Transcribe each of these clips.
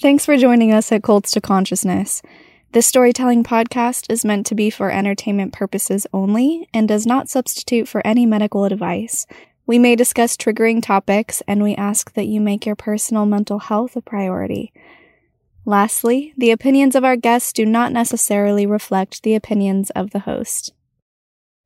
Thanks for joining us at Cults to Consciousness. This storytelling podcast is meant to be for entertainment purposes only and does not substitute for any medical advice. We may discuss triggering topics, and we ask that you make your personal mental health a priority. Lastly, the opinions of our guests do not necessarily reflect the opinions of the host.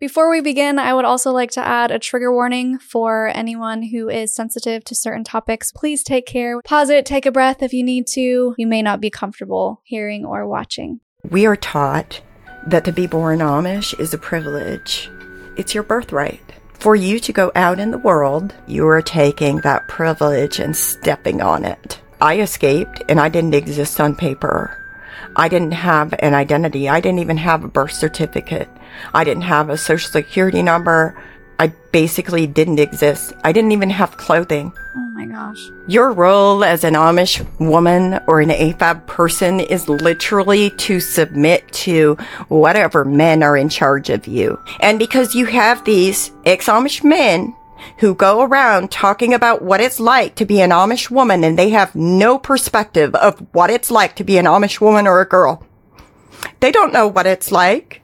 Before we begin, I would also like to add a trigger warning for anyone who is sensitive to certain topics. Please take care. Pause it, take a breath if you need to. You may not be comfortable hearing or watching. We are taught that to be born Amish is a privilege. It's your birthright. For you to go out in the world, you are taking that privilege and stepping on it. I escaped and I didn't exist on paper. I didn't have an identity. I didn't even have a birth certificate. I didn't have a social security number. I basically didn't exist. I didn't even have clothing. Oh my gosh. Your role as an Amish woman or an AFAB person is literally to submit to whatever men are in charge of you. And because you have these ex-Amish men who go around talking about what it's like to be an Amish woman and they have no perspective of what it's like to be an Amish woman or a girl. They don't know what it's like.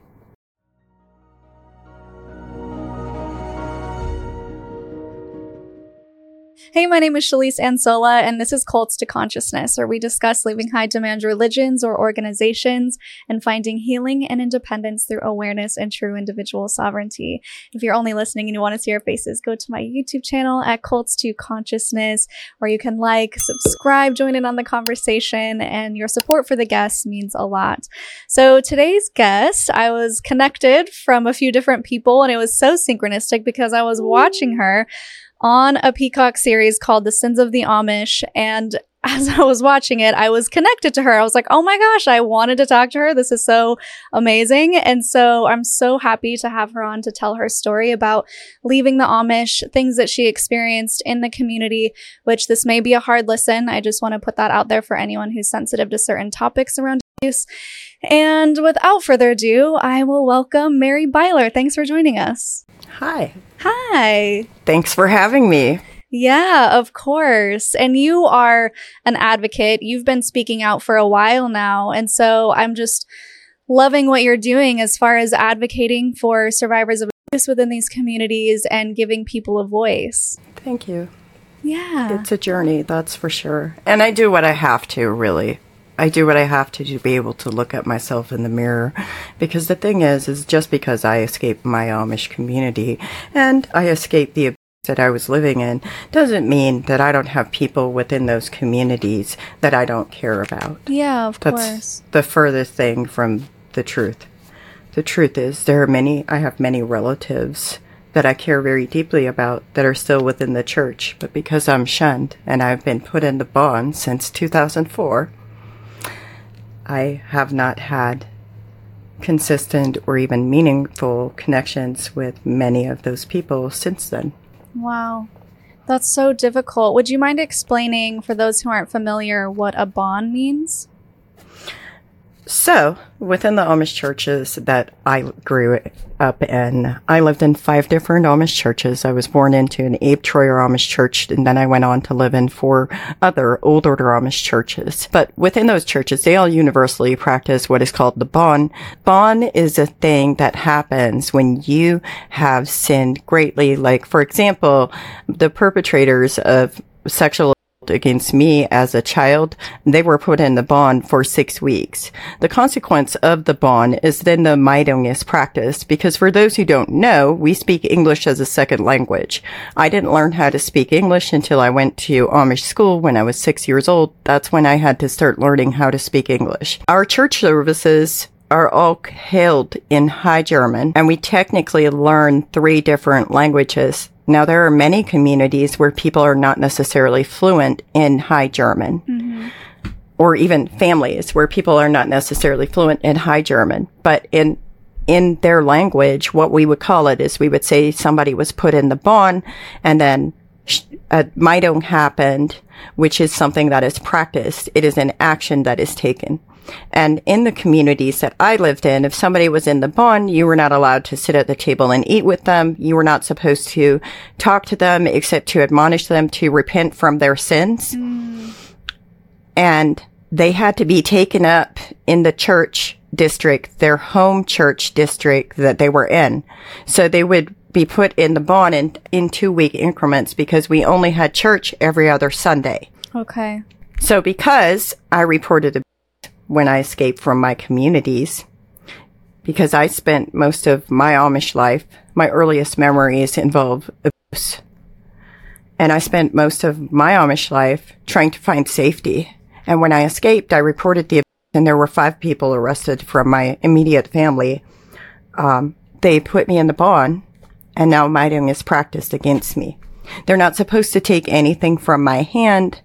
Hey, my name is Shalise Ansola, and this is Cults to Consciousness, where we discuss leaving high demand religions or organizations and finding healing and independence through awareness and true individual sovereignty. If you're only listening and you want to see our faces, go to my YouTube channel at Cults to Consciousness, where you can like, subscribe, join in on the conversation, and your support for the guests means a lot. So today's guest, I was connected from a few different people, and it was so synchronistic because I was watching her on a Peacock series called The Sins of the Amish. And as I was watching it, I was connected to her. I was like, oh my gosh, I wanted to talk to her. This is so amazing. And so I'm so happy to have her on to tell her story about leaving the Amish, things that she experienced in the community, which this may be a hard listen. I just want to put that out there for anyone who's sensitive to certain topics around. And without further ado, I will welcome Mary Byler. Thanks for joining us. Hi. Hi. Thanks for having me. Yeah, of course. And you are an advocate. You've been speaking out for a while now. And so I'm just loving what you're doing as far as advocating for survivors of abuse within these communities and giving people a voice. Thank you. Yeah. It's a journey, that's for sure. And I do what I have to, really. I do what I have to to be able to look at myself in the mirror. Because the thing is, is just because I escaped my Amish community and I escaped the abuse that I was living in doesn't mean that I don't have people within those communities that I don't care about. Yeah, of course. That's course. the furthest thing from the truth. The truth is, there are many, I have many relatives that I care very deeply about that are still within the church, but because I'm shunned and I've been put in the bann since 2004, I have not had consistent or even meaningful connections with many of those people since then. Wow. That's so difficult. Would you mind explaining for those who aren't familiar what a bann means? So, within the Amish churches that I grew up in, I lived in five different Amish churches. I was born into an Abe Troyer Amish church, and then I went on to live in four other old order Amish churches. But within those churches, they all universally practice what is called the Bann. Bann is a thing that happens when you have sinned greatly. Like, for example, the perpetrators of sexual against me as a child, they were put in the bann for six weeks. The consequence of the bann is then the Meidung is practiced because for those who don't know, we speak English as a second language. I didn't learn how to speak English until I went to Amish school when I was six years old. That's when I had to start learning how to speak English. Our church services are all held in High German, and we technically learn three different languages. Now, there are many communities where people are not necessarily fluent in High German, mm-hmm. or even families where people are not necessarily fluent in High German, but in in their language, what we would call it is we would say somebody was put in the bann, and then a Meidung happened, which is something that is practiced. It is an action that is taken. And in the communities that I lived in, if somebody was in the bann, you were not allowed to sit at the table and eat with them. You were not supposed to talk to them except to admonish them to repent from their sins. And they had to be taken up in the church district, their home church district that they were in. So they would be put in the bann in, in two week increments because we only had church every other Sunday. Okay. So because I reported when I escaped from my communities, because I spent most of my Amish life, my earliest memories involve abuse. And I spent most of my Amish life trying to find safety. And when I escaped, I reported the abuse and there were five people arrested from my immediate family. Um, they put me in the bann and now Meidung is practiced against me. They're not supposed to take anything from my hand.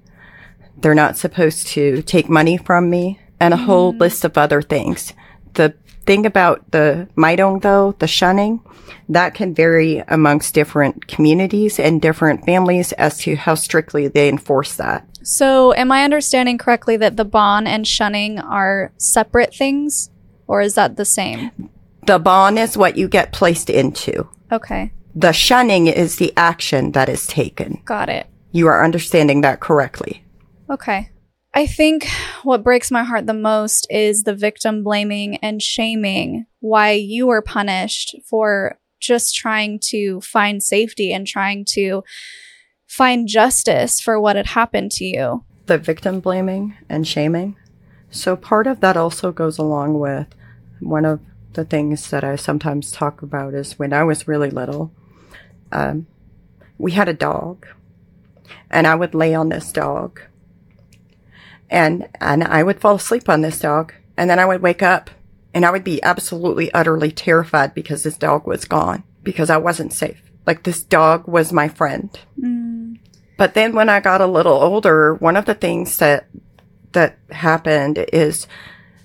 They're not supposed to take money from me and a whole mm. list of other things. The thing about the Meidung though, the shunning, that can vary amongst different communities and different families as to how strictly they enforce that. So, am I understanding correctly that the bann and shunning are separate things, or is that the same? The bann is what you get placed into. Okay. The shunning is the action that is taken. Got it. You are understanding that correctly. Okay. I think what breaks my heart the most is the victim blaming and shaming why you were punished for just trying to find safety and trying to find justice for what had happened to you. The victim blaming and shaming. So part of that also goes along with one of the things that I sometimes talk about is when I was really little, um, we had a dog and I would lay on this dog and and I would fall asleep on this dog, and then I would wake up, and I would be absolutely utterly terrified because this dog was gone because I wasn't safe. Like this dog was my friend. Mm. But then when I got a little older, one of the things that that happened is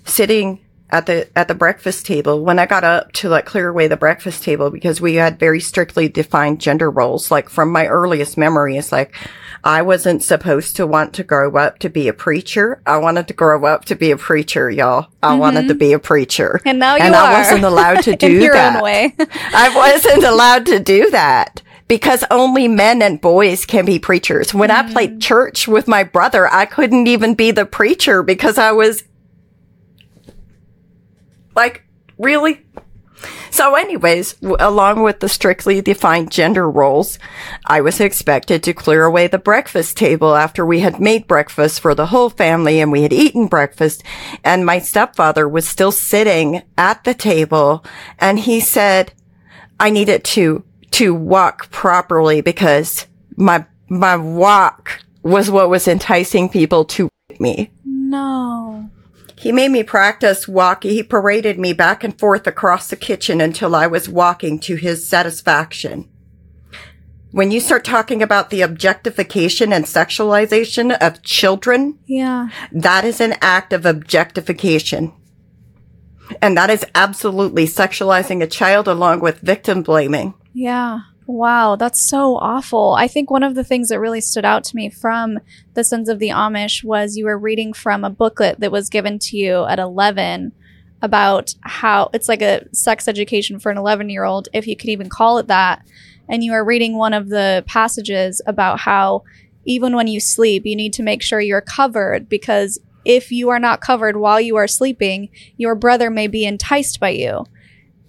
sitting at the at the breakfast table when I got up to like clear away the breakfast table because we had very strictly defined gender roles. Like from my earliest memory, it's like I wasn't supposed to want to grow up to be a preacher. I wanted to grow up to be a preacher, y'all. I mm-hmm. wanted to be a preacher. And now you and are. I wasn't allowed to do In your that. Own way. I wasn't allowed to do that because only men and boys can be preachers. When mm. I played mm. church with my brother, I couldn't even be the preacher because I was like, really? So anyways, along with the strictly defined gender roles, I was expected to clear away the breakfast table after we had made breakfast for the whole family and we had eaten breakfast. And my stepfather was still sitting at the table and he said, I needed to, to walk properly because my, my walk was what was enticing people to me. No. He made me practice walking. He paraded me back and forth across the kitchen until I was walking to his satisfaction. When you start talking about the objectification and sexualization of children, yeah, that is an act of objectification. And that is absolutely sexualizing a child along with victim blaming. Yeah. Wow, that's so awful. I think one of the things that really stood out to me from The Sins of the Amish was you were reading from a booklet that was given to you at 11 about how it's like a sex education for an 11 year old, if you could even call it that. And you were reading one of the passages about how even when you sleep, you need to make sure you're covered because if you are not covered while you are sleeping, your brother may be enticed by you.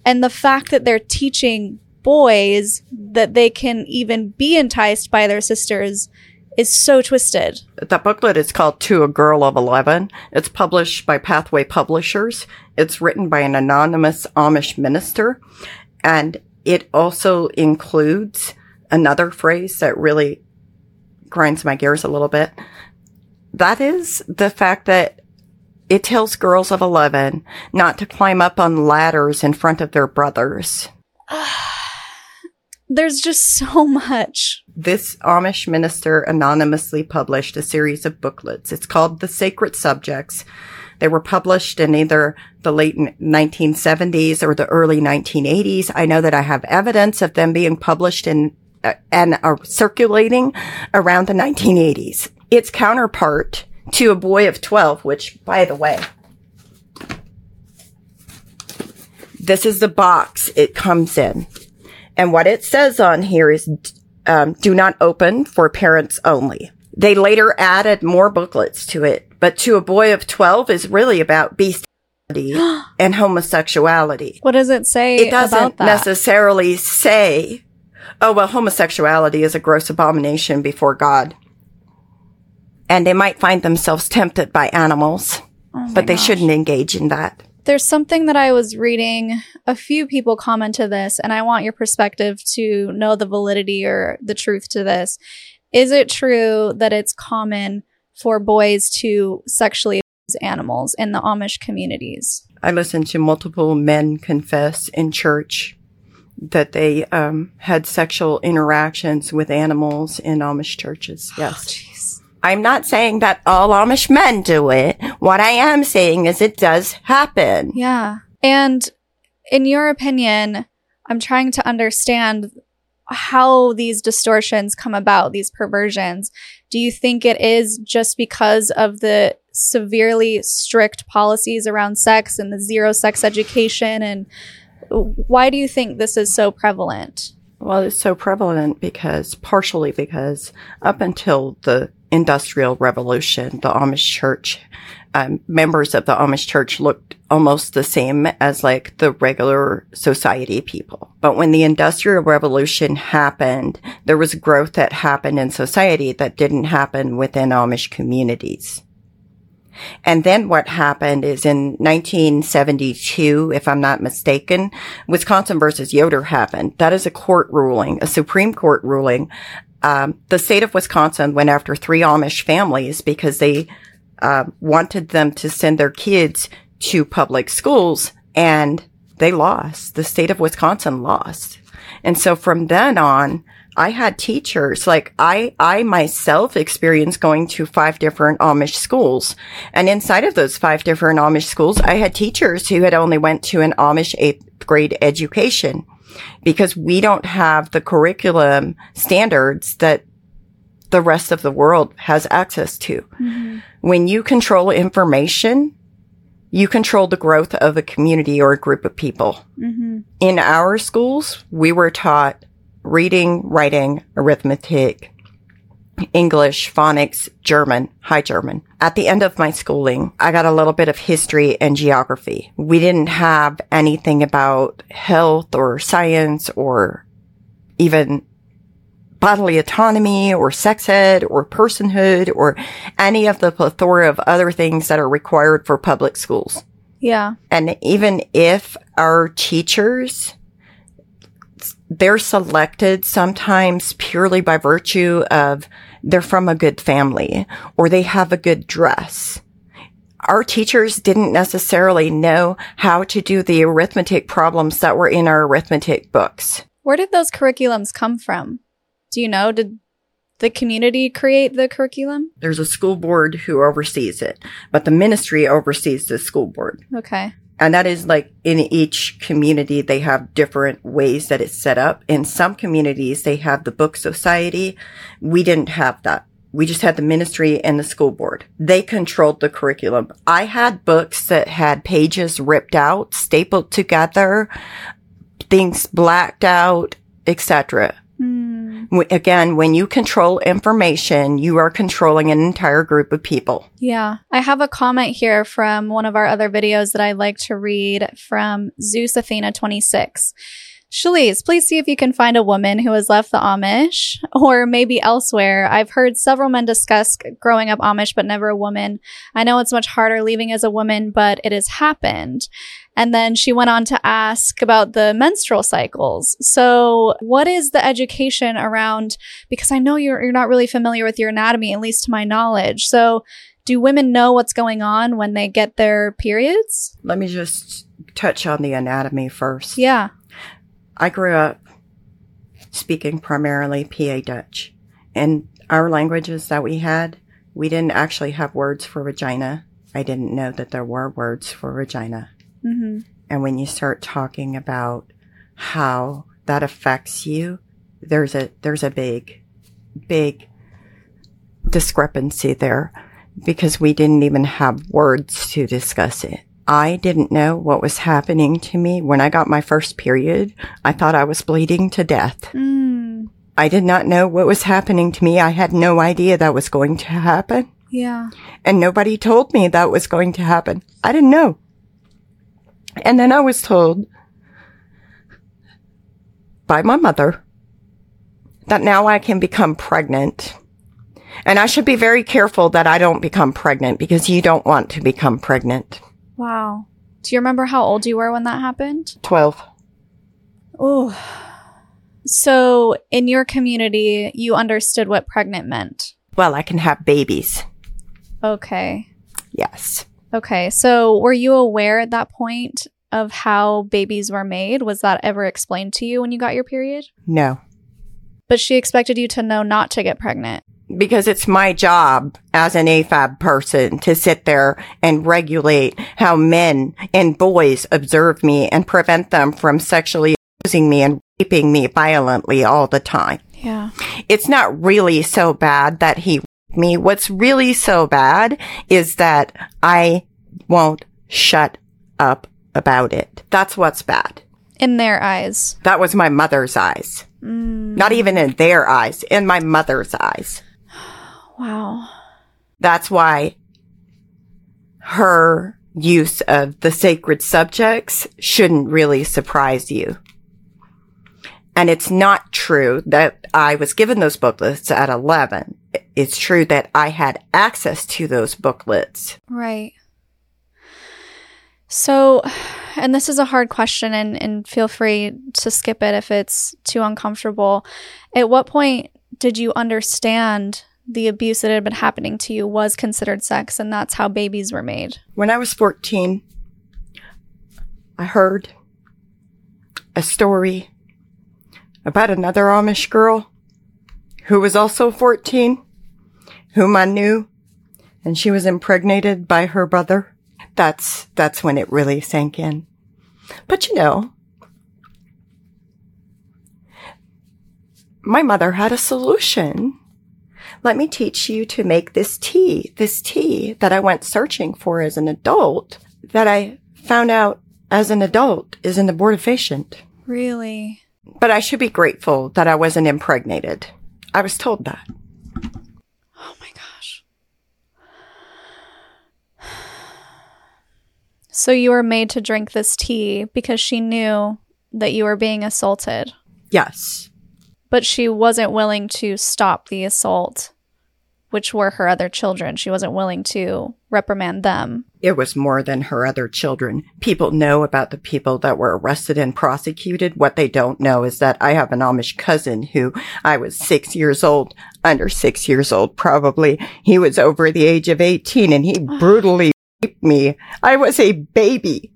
And the fact that they're teaching boys that they can even be enticed by their sisters is so twisted. That booklet is called To a Girl of 11. It's published by Pathway Publishers. It's written by an anonymous Amish minister. And it also includes another phrase that really grinds my gears a little bit. That is the fact that it tells girls of 11 not to climb up on ladders in front of their brothers. There's just so much. This Amish minister anonymously published a series of booklets. It's called The Sacred Subjects. They were published in either the late 1970s or the early 1980s. I know that I have evidence of them being published in uh, and are circulating around the 1980s. Its counterpart to a boy of 12, which by the way, this is the box it comes in. And what it says on here is um, do not open for parents only. They later added more booklets to it, but to a boy of 12 is really about bestiality and homosexuality. What does it say It doesn't necessarily say, oh, well, homosexuality is a gross abomination before God. And they might find themselves tempted by animals, Oh but they gosh. shouldn't engage in that. There's something that I was reading. A few people commented this, and I want your perspective to know the validity or the truth to this. Is it true that it's common for boys to sexually abuse animals in the Amish communities? I listened to multiple men confess in church that they um, had sexual interactions with animals in Amish churches. Yes. Jeez. I'm not saying that all Amish men do it. What I am saying is it does happen. Yeah. And in your opinion, I'm trying to understand how these distortions come about, these perversions. Do you think it is just because of the severely strict policies around sex and the zero sex education? And why do you think this is so prevalent? Well, it's so prevalent because, partially because up until the Industrial Revolution, the Amish church, um, members of the Amish church looked almost the same as like the regular society people. But when the Industrial Revolution happened, there was growth that happened in society that didn't happen within Amish communities. And then what happened is in 1972, if I'm not mistaken, Wisconsin versus Yoder happened. That is a court ruling, a Supreme Court ruling. Um, the state of Wisconsin went after three Amish families because they uh, wanted them to send their kids to public schools and they lost. The state of Wisconsin lost. And so from then on, I had teachers, like I, I myself experienced going to five different Amish schools. And inside of those five different Amish schools, I had teachers who had only went to an Amish eighth grade education because we don't have the curriculum standards that the rest of the world has access to. When you control information, you control the growth of a community or a group of people. Mm-hmm. In our schools, we were taught reading, writing, arithmetic, English, phonics, German, high German. At the end of my schooling, I got a little bit of history and geography. We didn't have anything about health or science or even bodily autonomy or sex ed or personhood or any of the plethora of other things that are required for public schools. Yeah. And even if our teachers, they're selected sometimes purely by virtue of they're from a good family or they have a good dress. Our teachers didn't necessarily know how to do the arithmetic problems that were in our arithmetic books. Where did those curriculums come from? Do you know? Did the community create the curriculum? There's a school board who oversees it, but the ministry oversees the school board. Okay. And that is like in each community, they have different ways that it's set up. In some communities, they have the book society. We didn't have that. We just had the ministry and the school board. They controlled the curriculum. I had books that had pages ripped out, stapled together, things blacked out, etc. Again, when you control information, you are controlling an entire group of people. Yeah. I have a comment here from one of our other videos that I like to read from Zeus Athena 26. Shalise, please see if you can find a woman who has left the Amish or maybe elsewhere. I've heard several men discuss growing up Amish, but never a woman. I know it's much harder leaving as a woman, but it has happened. And then she went on to ask about the menstrual cycles. So, what is the education around? Because I know you're, you're not really familiar with your anatomy, at least to my knowledge. So, do women know what's going on when they get their periods? Let me just touch on the anatomy first. Yeah. I grew up speaking primarily PA Dutch. And our languages that we had, we didn't actually have words for vagina. I didn't know that there were words for vagina. Hmm And when you start talking about how that affects you, there's a, there's a big, big discrepancy there because we didn't even have words to discuss it. I didn't know what was happening to me when I got my first period. I thought I was bleeding to death. Mm. I did not know what was happening to me. I had no idea that was going to happen. Yeah. And nobody told me that was going to happen. I didn't know. And then I was told by my mother that now I can become pregnant. And I should be very careful that I don't become pregnant because you don't want to become pregnant. Wow. Do you remember how old you were when that happened? 12. Oh. So, in your community, you understood what pregnant meant. Well, I can have babies. Okay. Yes. Okay. So, were you aware at that point of how babies were made? Was that ever explained to you when you got your period? No. But she expected you to know not to get pregnant. Because it's my job as an AFAB person to sit there and regulate how men and boys observe me and prevent them from sexually abusing me and raping me violently all the time. Yeah. It's not really so bad that he me. What's really so bad is that I won't shut up about it. That's what's bad. In their eyes. That was my mother's eyes. Mm. Not even in their eyes, in my mother's eyes. Wow. That's why her use of the sacred subjects shouldn't really surprise you. And it's not true that I was given those booklets at 11. It's true that I had access to those booklets. Right. So, and this is a hard question, and, and feel free to skip it if it's too uncomfortable. At what point did you understand the abuse that had been happening to you was considered sex, and that's how babies were made? When I was 14, I heard a story about another Amish girl who was also 14, whom I knew, and she was impregnated by her brother. That's, that's when it really sank in. But you know, my mother had a solution. Let me teach you to make this tea, this tea that I went searching for as an adult that I found out as an adult is an abortifacient. Really? But I should be grateful that I wasn't impregnated. I was told that. Oh my gosh. So you were made to drink this tea because she knew that you were being assaulted, Yes. but she wasn't willing to stop the assault, which were her other children. She wasn't willing to reprimand them. It was more than her other children. People know about the people that were arrested and prosecuted. What they don't know is that I have an Amish cousin who I was six years old, under six years old probably. He was over the age of 18 and he ah. brutally raped me. I was a baby.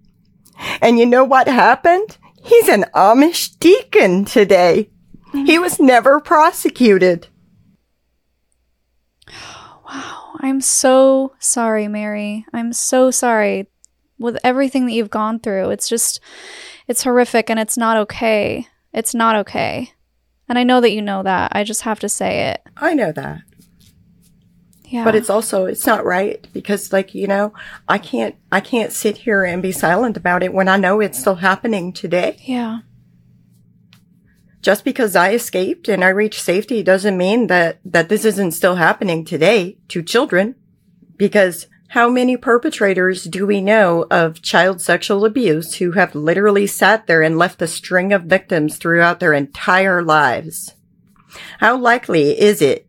And you know what happened? He's an Amish deacon today. He was never prosecuted. Wow. I'm so sorry, Mary. I'm so sorry with everything that you've gone through. It's just, it's horrific and it's not okay. It's not okay. And I know that you know that. I just have to say it. I know that. Yeah. but it's also it's not right because like you know i can't i can't sit here and be silent about it when i know it's still happening today yeah. Just because i escaped and i reached safety doesn't mean that that this isn't still happening today to children because how many perpetrators do we know of child sexual abuse who have literally sat there and left a string of victims throughout their entire lives how likely is it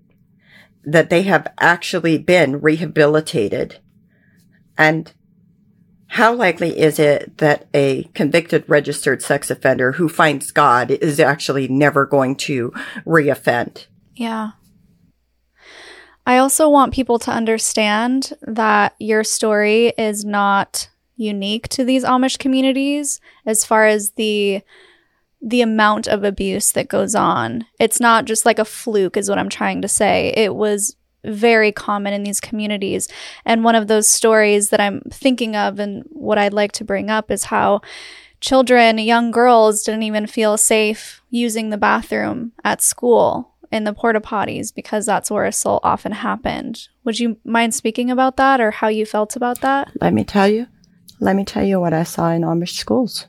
that they have actually been rehabilitated? And how likely is it that a convicted registered sex offender who finds God is actually never going to reoffend? Yeah. I also want people to understand that your story is not unique to these Amish communities as far as the the amount of abuse that goes on. It's not just like a fluke is what I'm trying to say. It was very common in these communities. And one of those stories that I'm thinking of and what I'd like to bring up is how children, young girls didn't even feel safe using the bathroom at school in the porta potties because that's where assault often happened. Would you mind speaking about that or how you felt about that? Let me tell you, let me tell you what I saw in Amish schools.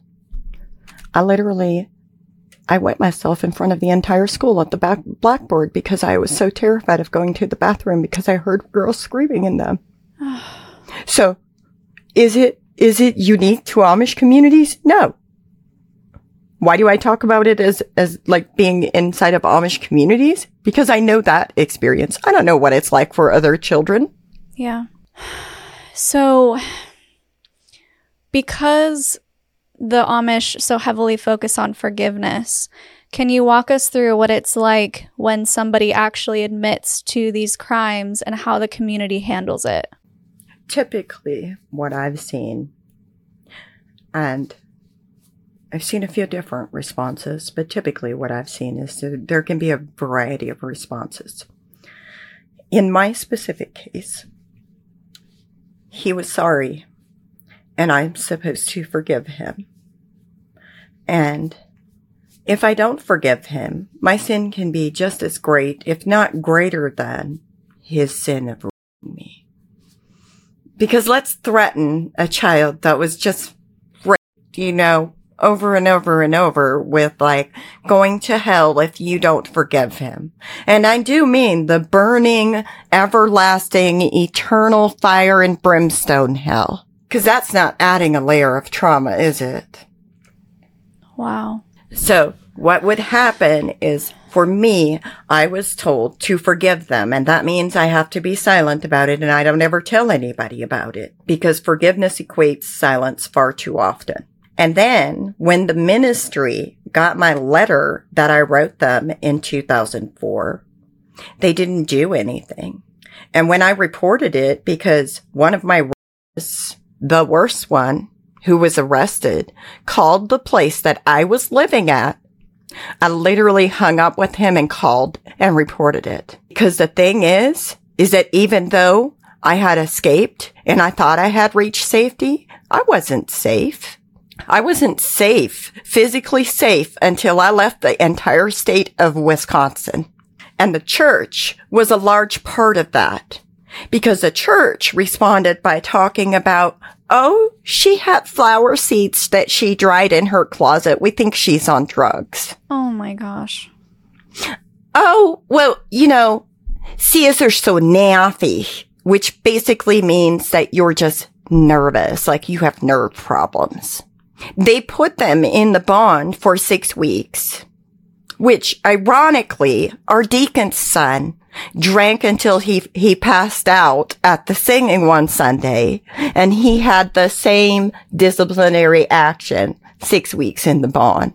I literally, I wet myself in front of the entire school at the back blackboard because I was so terrified of going to the bathroom because I heard girls screaming in them. so is it, is it unique to Amish communities? No. Why do I talk about it as, as like being inside of Amish communities? Because I know that experience. I don't know what it's like for other children. Yeah. So, because the Amish so heavily focus on forgiveness, can you walk us through what it's like when somebody actually admits to these crimes and how the community handles it? Typically, what I've seen, and I've seen a few different responses, but typically what I've seen is that there can be a variety of responses. In my specific case, he was sorry and I'm supposed to forgive him. And if I don't forgive him, my sin can be just as great, if not greater than his sin of me. Because let's threaten a child that was just raped, you know, over and over and over with like going to hell if you don't forgive him. And I do mean the burning, everlasting, eternal fire and brimstone hell. Cause that's not adding a layer of trauma, is it? Wow. So what would happen is for me, I was told to forgive them. And that means I have to be silent about it and I don't ever tell anybody about it because forgiveness equates silence far too often. And then when the ministry got my letter that I wrote them in 2004, they didn't do anything. And when I reported it, because one of my, the worst one who was arrested called the place that I was living at, I literally hung up with him and called and reported it. Because the thing is, is that even though I had escaped and I thought I had reached safety, I wasn't safe. I wasn't safe, physically safe until I left the entire state of Wisconsin. And the church was a large part of that because the church responded by talking about, Oh, she had flower seeds that she dried in her closet. We think she's on drugs. Oh my gosh. Oh, well, you know, seers are so naffy, which basically means that you're just nervous, like you have nerve problems. They put them in the bann for six weeks, which ironically, our deacon's son drank until he, he passed out at the singing one Sunday and he had the same disciplinary action six weeks in the bann.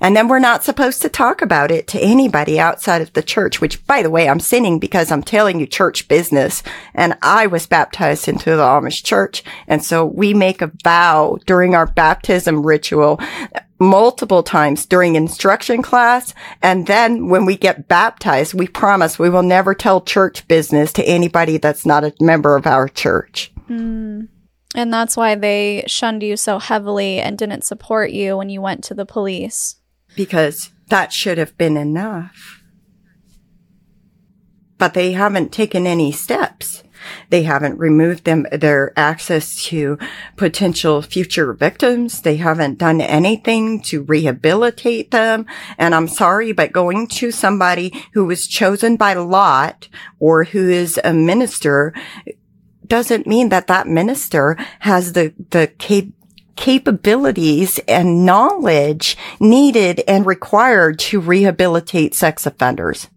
And then we're not supposed to talk about it to anybody outside of the church, which by the way, I'm sinning because I'm telling you church business. And I was baptized into the Amish church. And so we make a vow during our baptism ritual multiple times during instruction class. And then when we get baptized, we promise we will never tell church business to anybody that's not a member of our church. Mm. And that's why they shunned you so heavily and didn't support you when you went to the police because that should have been enough. But they haven't taken any steps. They haven't removed them, their access to potential future victims. They haven't done anything to rehabilitate them. And I'm sorry, but going to somebody who was chosen by lot or who is a minister doesn't mean that that minister has the, the cap- capabilities and knowledge needed and required to rehabilitate sex offenders.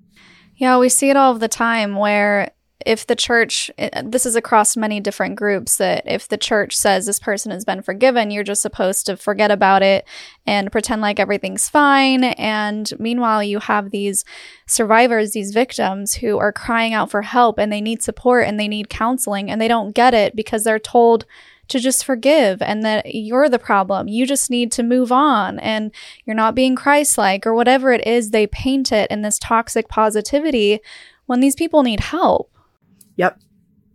Yeah, we see it all the time where if the church, this is across many different groups, that if the church says this person has been forgiven, you're just supposed to forget about it and pretend like everything's fine. And meanwhile, you have these survivors, these victims who are crying out for help and they need support and they need counseling and they don't get it because they're told to just forgive and that you're the problem. You just need to move on and you're not being Christ like or whatever it is they paint it in this toxic positivity when these people need help. Yep.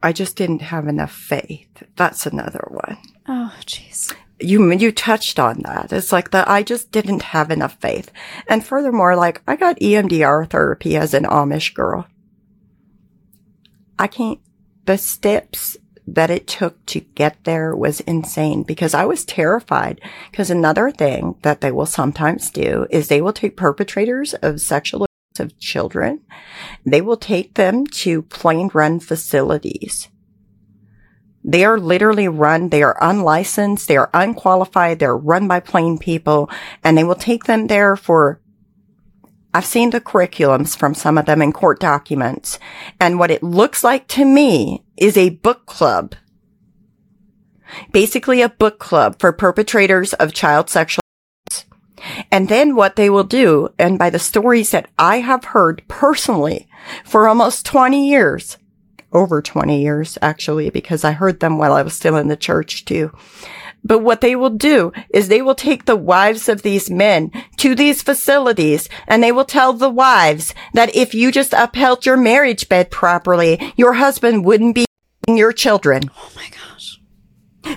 I just didn't have enough faith. That's another one. Oh, jeez. You you touched on that. It's like that I just didn't have enough faith. And furthermore, like I got EMDR therapy as an Amish girl. I can't the steps that it took to get there was insane because I was terrified. Because another thing that they will sometimes do is they will take perpetrators of sexual abuse of children. They will take them to plain run facilities. They are literally run. They are unlicensed. They are unqualified. They're run by plain people and they will take them there for I've seen the curriculums from some of them in court documents. And what it looks like to me is a book club. Basically a book club for perpetrators of child sexual abuse. And then what they will do, and by the stories that I have heard personally for almost 20 years, over 20 years actually, because I heard them while I was still in the church too. But what they will do is they will take the wives of these men to these facilities and they will tell the wives that if you just upheld your marriage bed properly, your husband wouldn't be your children. Oh my gosh.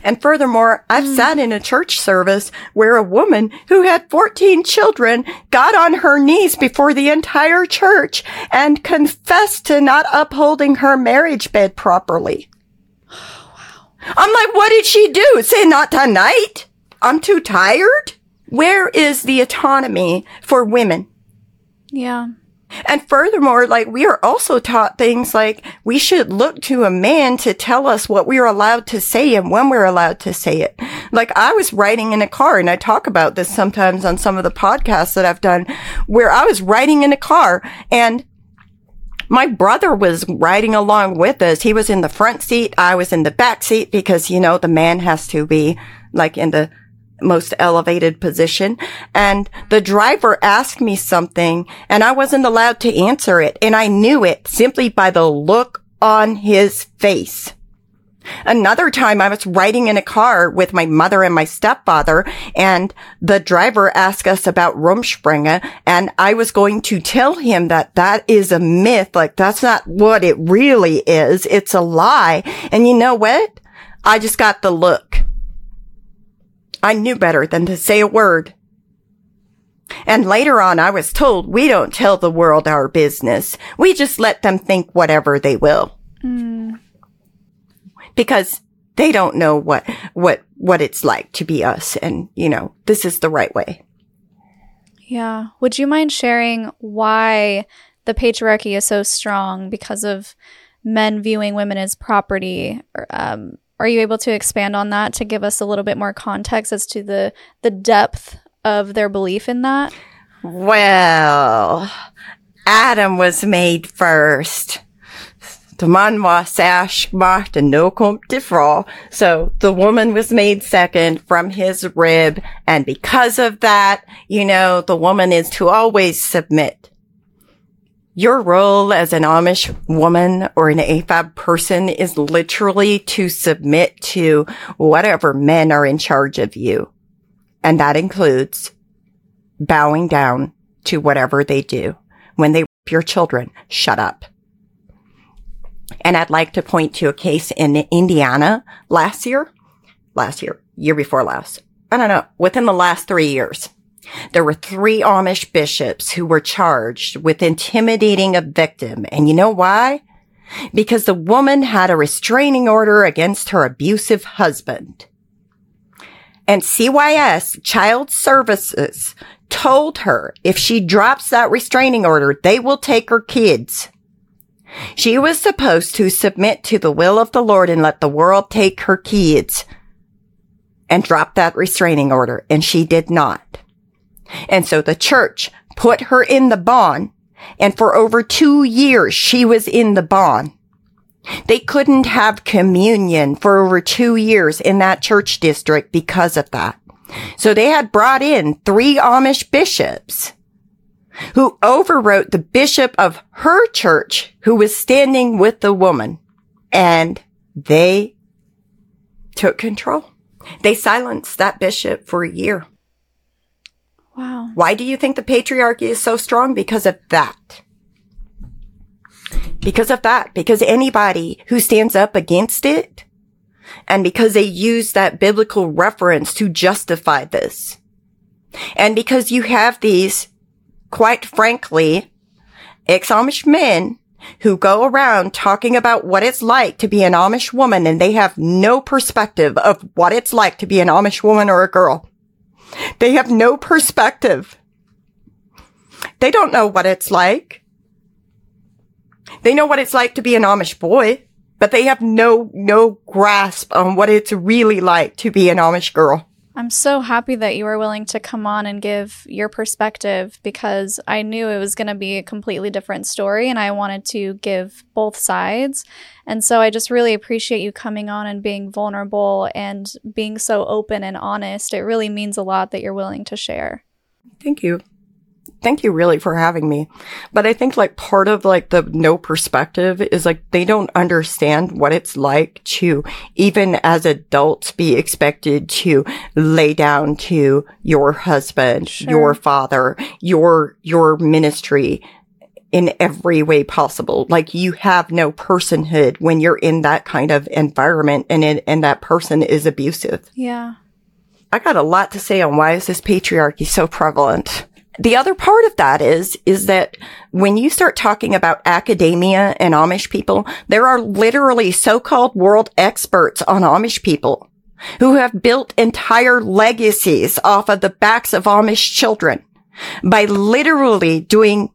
And furthermore, I've mm. sat in a church service where a woman who had 14 children got on her knees before the entire church and confessed to not upholding her marriage bed properly. I'm like, what did she do? Say not tonight? I'm too tired? Where is the autonomy for women? Yeah. And furthermore, like we are also taught things like we should look to a man to tell us what we are allowed to say and when we're allowed to say it. Like I was riding in a car and I talk about this sometimes on some of the podcasts that I've done where I was riding in a car and my brother was riding along with us. He was in the front seat. I was in the back seat because, you know, the man has to be like in the most elevated position. And the driver asked me something and I wasn't allowed to answer it. And I knew it simply by the look on his face. Another time I was riding in a car with my mother and my stepfather and the driver asked us about Rumspringa and I was going to tell him that that is a myth. Like that's not what it really is. It's a lie. And you know what? I just got the look. I knew better than to say a word. And later on, I was told we don't tell the world our business. We just let them think whatever they will. Mm because they don't know what, what, what it's like to be us. And, you know, this is the right way. Yeah. Would you mind sharing why the patriarchy is so strong because of men viewing women as property? Um, are you able to expand on that to give us a little bit more context as to the the depth of their belief in that? Well, Adam was made first the man was sash and no de So the woman was made second from his rib. And because of that, you know, the woman is to always submit. Your role as an Amish woman or an AFAB person is literally to submit to whatever men are in charge of you. And that includes bowing down to whatever they do. When they your children, shut up. And I'd like to point to a case in Indiana last year, last year, year before last. I don't know, within the last three years. There were three Amish bishops who were charged with intimidating a victim. And you know why? Because the woman had a restraining order against her abusive husband. And CYS Child Services told her if she drops that restraining order, they will take her kids. She was supposed to submit to the will of the Lord and let the world take her kids and drop that restraining order. And she did not. And so the church put her in the bann. And for over two years, she was in the bann. They couldn't have communion for over two years in that church district because of that. So they had brought in three Amish bishops who overwrote the bishop of her church who was standing with the woman and they took control. They silenced that bishop for a year. Wow. Why do you think the patriarchy is so strong? Because of that. Because of that. Because anybody who stands up against it and because they use that biblical reference to justify this. And because you have these quite frankly, ex-Amish men who go around talking about what it's like to be an Amish woman and they have no perspective of what it's like to be an Amish woman or a girl. They have no perspective. They don't know what it's like. They know what it's like to be an Amish boy, but they have no, no grasp on what it's really like to be an Amish girl. I'm so happy that you were willing to come on and give your perspective because I knew it was going to be a completely different story and I wanted to give both sides. And so I just really appreciate you coming on and being vulnerable and being so open and honest. It really means a lot that you're willing to share. Thank you thank you really for having me. But I think like part of like the no perspective is like they don't understand what it's like to even as adults be expected to lay down to your husband, sure. your father, your, your ministry in every way possible. Like you have no personhood when you're in that kind of environment and it, and that person is abusive. Yeah. I got a lot to say on why is this patriarchy so prevalent the other part of that is, is that when you start talking about academia and Amish people, there are literally so-called world experts on Amish people who have built entire legacies off of the backs of Amish children by literally doing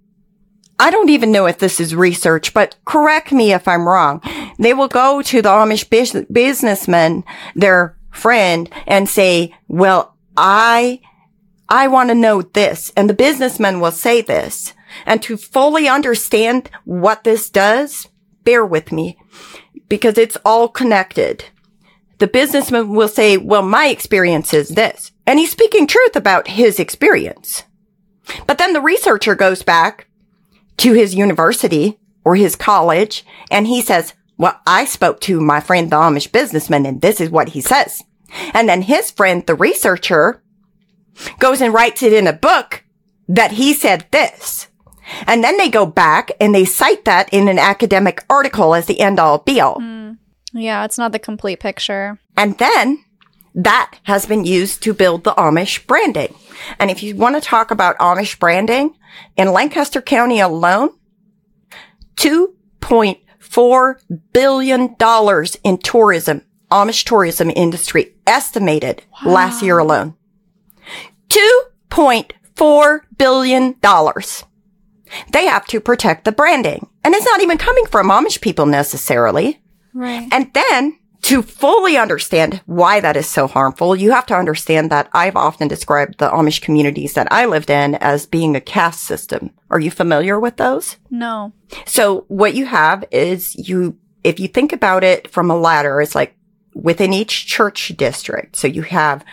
I don't even know if this is research, but correct me if I'm wrong. They will go to the Amish businessman, their friend, and say, well, I I want to know this. And the businessman will say this. And to fully understand what this does, bear with me because it's all connected. The businessman will say, well, my experience is this. And he's speaking truth about his experience. But then the researcher goes back to his university or his college and he says, well, I spoke to my friend, the Amish businessman, and this is what he says. And then his friend, the researcher, goes and writes it in a book that he said this. And then they go back and they cite that in an academic article as the end all be all. Mm. Yeah, it's not the complete picture. And then that has been used to build the Amish branding. And if you want to talk about Amish branding in Lancaster County alone, $2.4 billion in tourism, Amish tourism industry estimated wow. last year alone. $2.4 billion. They have to protect the branding. And it's not even coming from Amish people necessarily. Right. And then to fully understand why that is so harmful, you have to understand that I've often described the Amish communities that I lived in as being a caste system. Are you familiar with those? No. So what you have is you, if you think about it from a ladder, it's like within each church district. So you have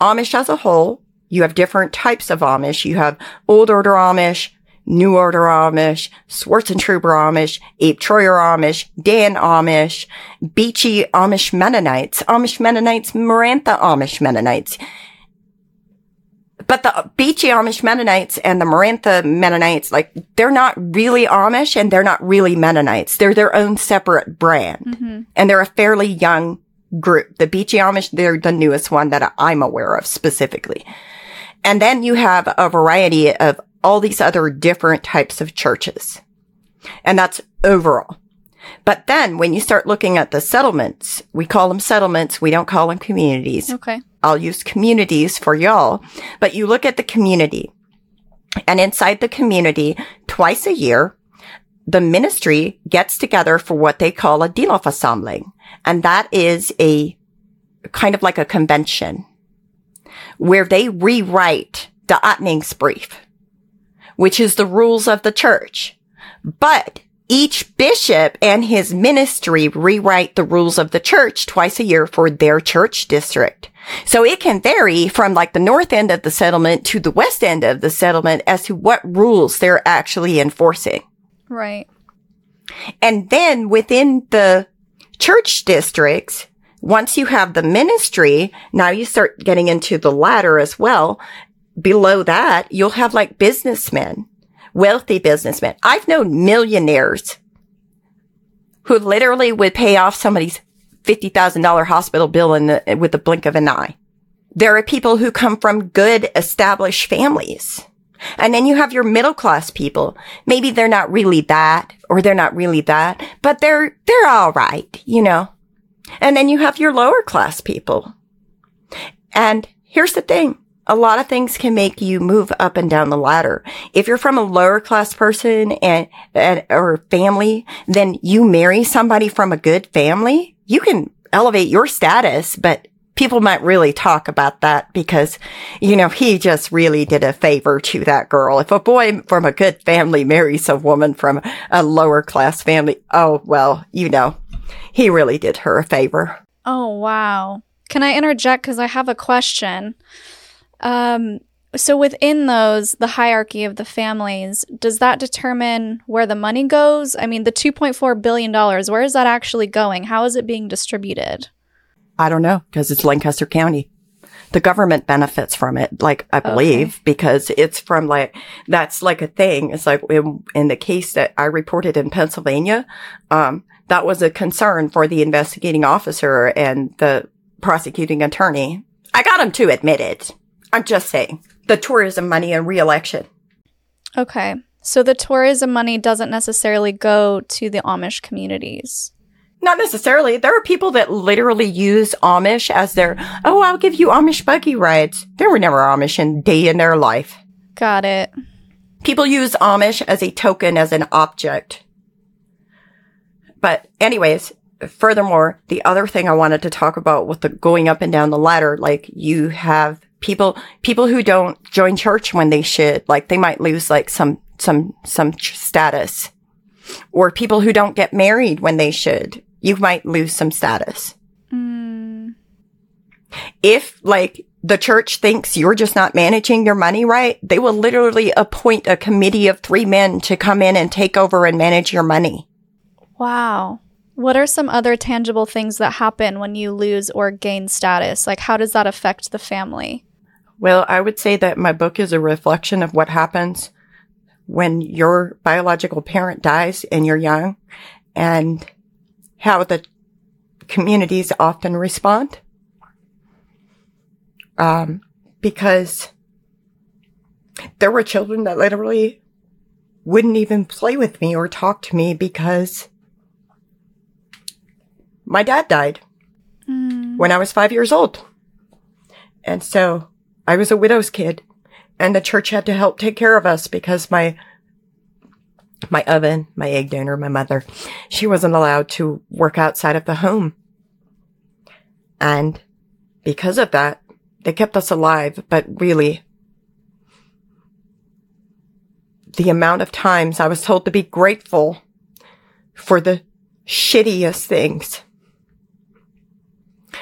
Amish as a whole, you have different types of Amish. You have Old Order Amish, New Order Amish, Swartzentruber Amish, Abe Troyer Amish, Dan Amish, Beachy Amish Mennonites, Amish Mennonites, Maranatha Amish Mennonites. But the Beachy Amish Mennonites and the Maranatha Mennonites, like, they're not really Amish and they're not really Mennonites. They're their own separate brand. Mm-hmm. And they're a fairly young group. The Beachy Amish, they're the newest one that I'm aware of specifically. And then you have a variety of all these other different types of churches. And that's overall. But then when you start looking at the settlements, we call them settlements. We don't call them communities. Okay. I'll use communities for y'all, but you look at the community and inside the community twice a year, the ministry gets together for what they call a Dielofversammling. And that is a kind of like a convention where they rewrite the Ordnungsbrief, which is the rules of the church. But each bishop and his ministry rewrite the rules of the church twice a year for their church district. So it can vary from like the north end of the settlement to the west end of the settlement as to what rules they're actually enforcing. Right. And then within the church districts, once you have the ministry, now you start getting into the ladder as well. Below that, you'll have like businessmen, wealthy businessmen. I've known millionaires who literally would pay off somebody's $50,000 hospital bill in the, with the blink of an eye. There are people who come from good established families And then you have your middle class people. Maybe they're not really that or they're not really that, but they're, they're all right, you know. And then you have your lower class people. And here's the thing. A lot of things can make you move up and down the ladder. If you're from a lower class person and, and or family, then you marry somebody from a good family. You can elevate your status, but people might really talk about that because, you know, he just really did a favor to that girl. If a boy from a good family marries a woman from a lower class family, oh, well, you know, he really did her a favor. Oh, wow. Can I interject? Because I have a question. Um, so within those, the hierarchy of the families, does that determine where the money goes? I mean, the $2.4 billion, where is that actually going? How is it being distributed? I don't know because it's Lancaster County. The government benefits from it, like I believe, okay. because it's from like, that's like a thing. It's like in, in the case that I reported in Pennsylvania, um, that was a concern for the investigating officer and the prosecuting attorney. I got him to admit it. I'm just saying the tourism money and reelection. Okay. So the tourism money doesn't necessarily go to the Amish communities. Not necessarily. There are people that literally use Amish as their, oh, I'll give you Amish buggy rides. They were never Amish in day in their life. Got it. People use Amish as a token, as an object. But anyways, furthermore, the other thing I wanted to talk about with the going up and down the ladder, like you have people, people who don't join church when they should, like they might lose like some, some, some status or people who don't get married when they should you might lose some status. Mm. If like the church thinks you're just not managing your money right, they will literally appoint a committee of three men to come in and take over and manage your money. Wow. What are some other tangible things that happen when you lose or gain status? Like, how does that affect the family? Well, I would say that my book is a reflection of what happens when your biological parent dies and you're young and how the communities often respond. Um, because there were children that literally wouldn't even play with me or talk to me because my dad died mm. when I was five years old. And so I was a widow's kid and the church had to help take care of us because my my oven, my egg donor, my mother, she wasn't allowed to work outside of the home. And because of that, they kept us alive, but really, the amount of times I was told to be grateful for the shittiest things.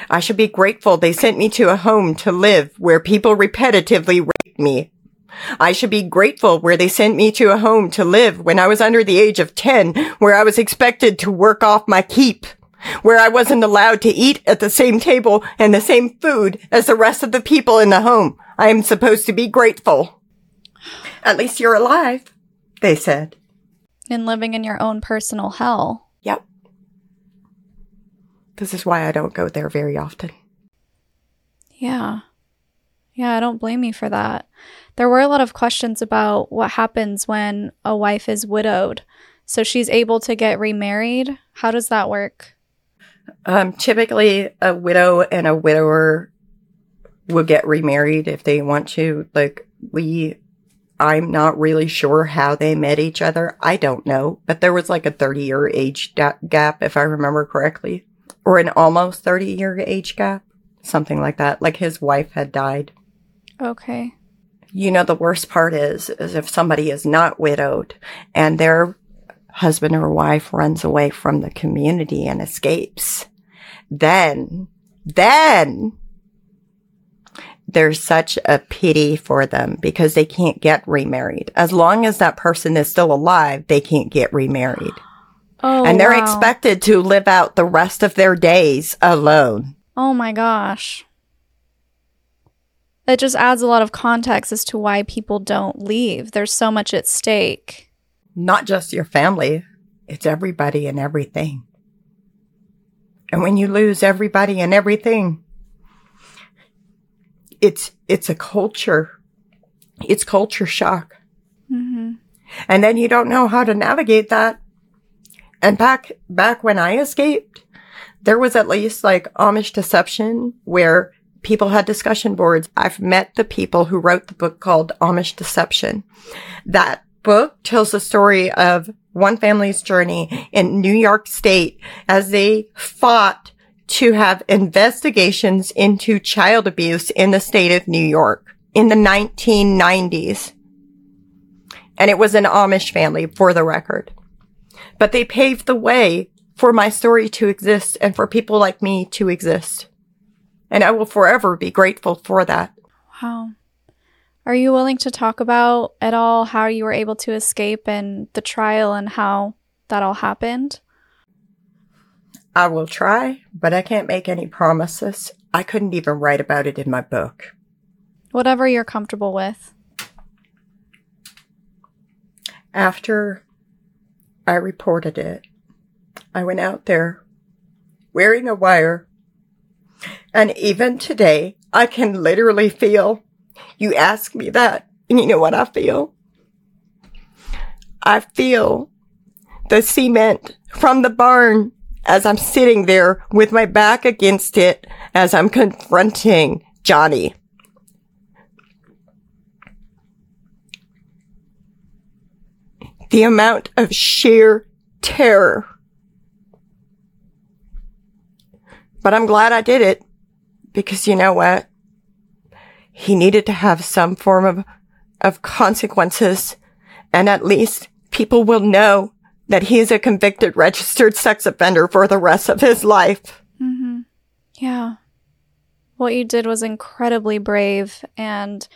I should be grateful they sent me to a home to live where people repetitively raped me I should be grateful where they sent me to a home to live when I was under the age of 10, where I was expected to work off my keep, where I wasn't allowed to eat at the same table and the same food as the rest of the people in the home. I am supposed to be grateful. At least you're alive, they said. And living in your own personal hell. Yep. This is why I don't go there very often. Yeah. Yeah, I don't blame you for that there were a lot of questions about what happens when a wife is widowed. So she's able to get remarried. How does that work? Um, typically, a widow and a widower will get remarried if they want to. Like, we, I'm not really sure how they met each other. I don't know, but there was like a 30 year age da- gap, if I remember correctly, or an almost 30 year age gap, something like that. Like his wife had died. Okay. You know, the worst part is, is if somebody is not widowed and their husband or wife runs away from the community and escapes, then, then there's such a pity for them because they can't get remarried. As long as that person is still alive, they can't get remarried. Oh, and they're wow. expected to live out the rest of their days alone. Oh my gosh it just adds a lot of context as to why people don't leave. There's so much at stake. Not just your family, it's everybody and everything. And when you lose everybody and everything, it's, it's a culture. it's culture shock. Mm-hmm. And then you don't know how to navigate that. And back, back when I escaped, there was at least like Amish deception where people had discussion boards. I've met the people who wrote the book called Amish Deception. That book tells the story of one family's journey in New York State as they fought to have investigations into child abuse in the state of New York in the 1990s. And it was an Amish family for the record. But they paved the way for my story to exist and for people like me to exist. And I will forever be grateful for that. Wow. Are you willing to talk about at all how you were able to escape and the trial and how that all happened? I will try, but I can't make any promises. I couldn't even write about it in my book. Whatever you're comfortable with. After I reported it, I went out there wearing a wire. And even today, I can literally feel you ask me that, and you know what I feel? I feel the cement from the barn as I'm sitting there with my back against it as I'm confronting Johnny. The amount of sheer terror. But I'm glad I did it because you know what? he needed to have some form of, of consequences. And at least people will know that he is a convicted registered sex offender for the rest of his life. Mm-hmm. Yeah. What you did was incredibly brave. And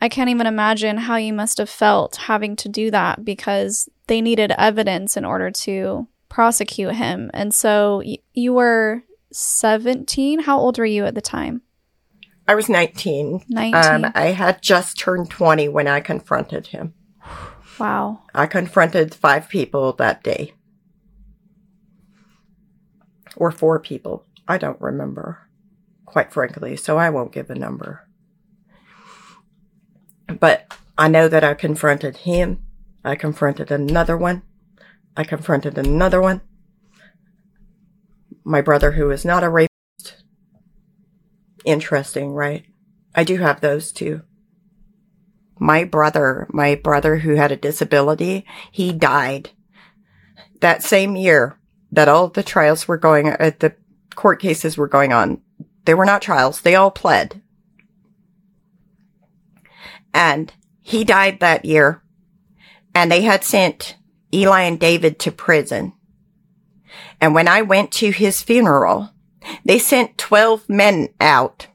I can't even imagine how you must have felt having to do that because they needed evidence in order to prosecute him. And so y- you were 17. How old were you at the time? I was 19. 19. Um, I had just turned 20 when I confronted him. Wow. I confronted five people that day. Or four people. I don't remember, quite frankly, so I won't give a number. But I know that I confronted him. I confronted another one. I confronted another one. My brother, who is not a rapist interesting, right? I do have those too. My brother, my brother who had a disability, he died that same year that all the trials were going, uh, the court cases were going on. They were not trials. They all pled. And he died that year and they had sent Eli and David to prison. And when I went to his funeral, they sent 12 men out.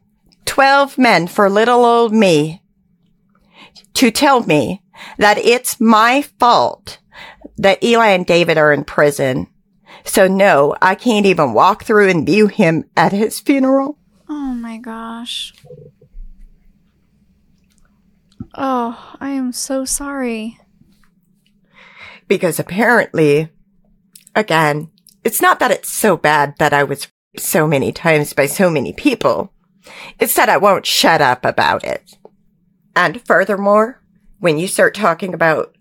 12 men for little old me to tell me that it's my fault that Eli and David are in prison. So no, I can't even walk through and view him at his funeral. Oh my gosh. Oh, I am so sorry. Because apparently, again, it's not that it's so bad that I was so many times by so many people. It's that I won't shut up about it. And furthermore, when you start talking about,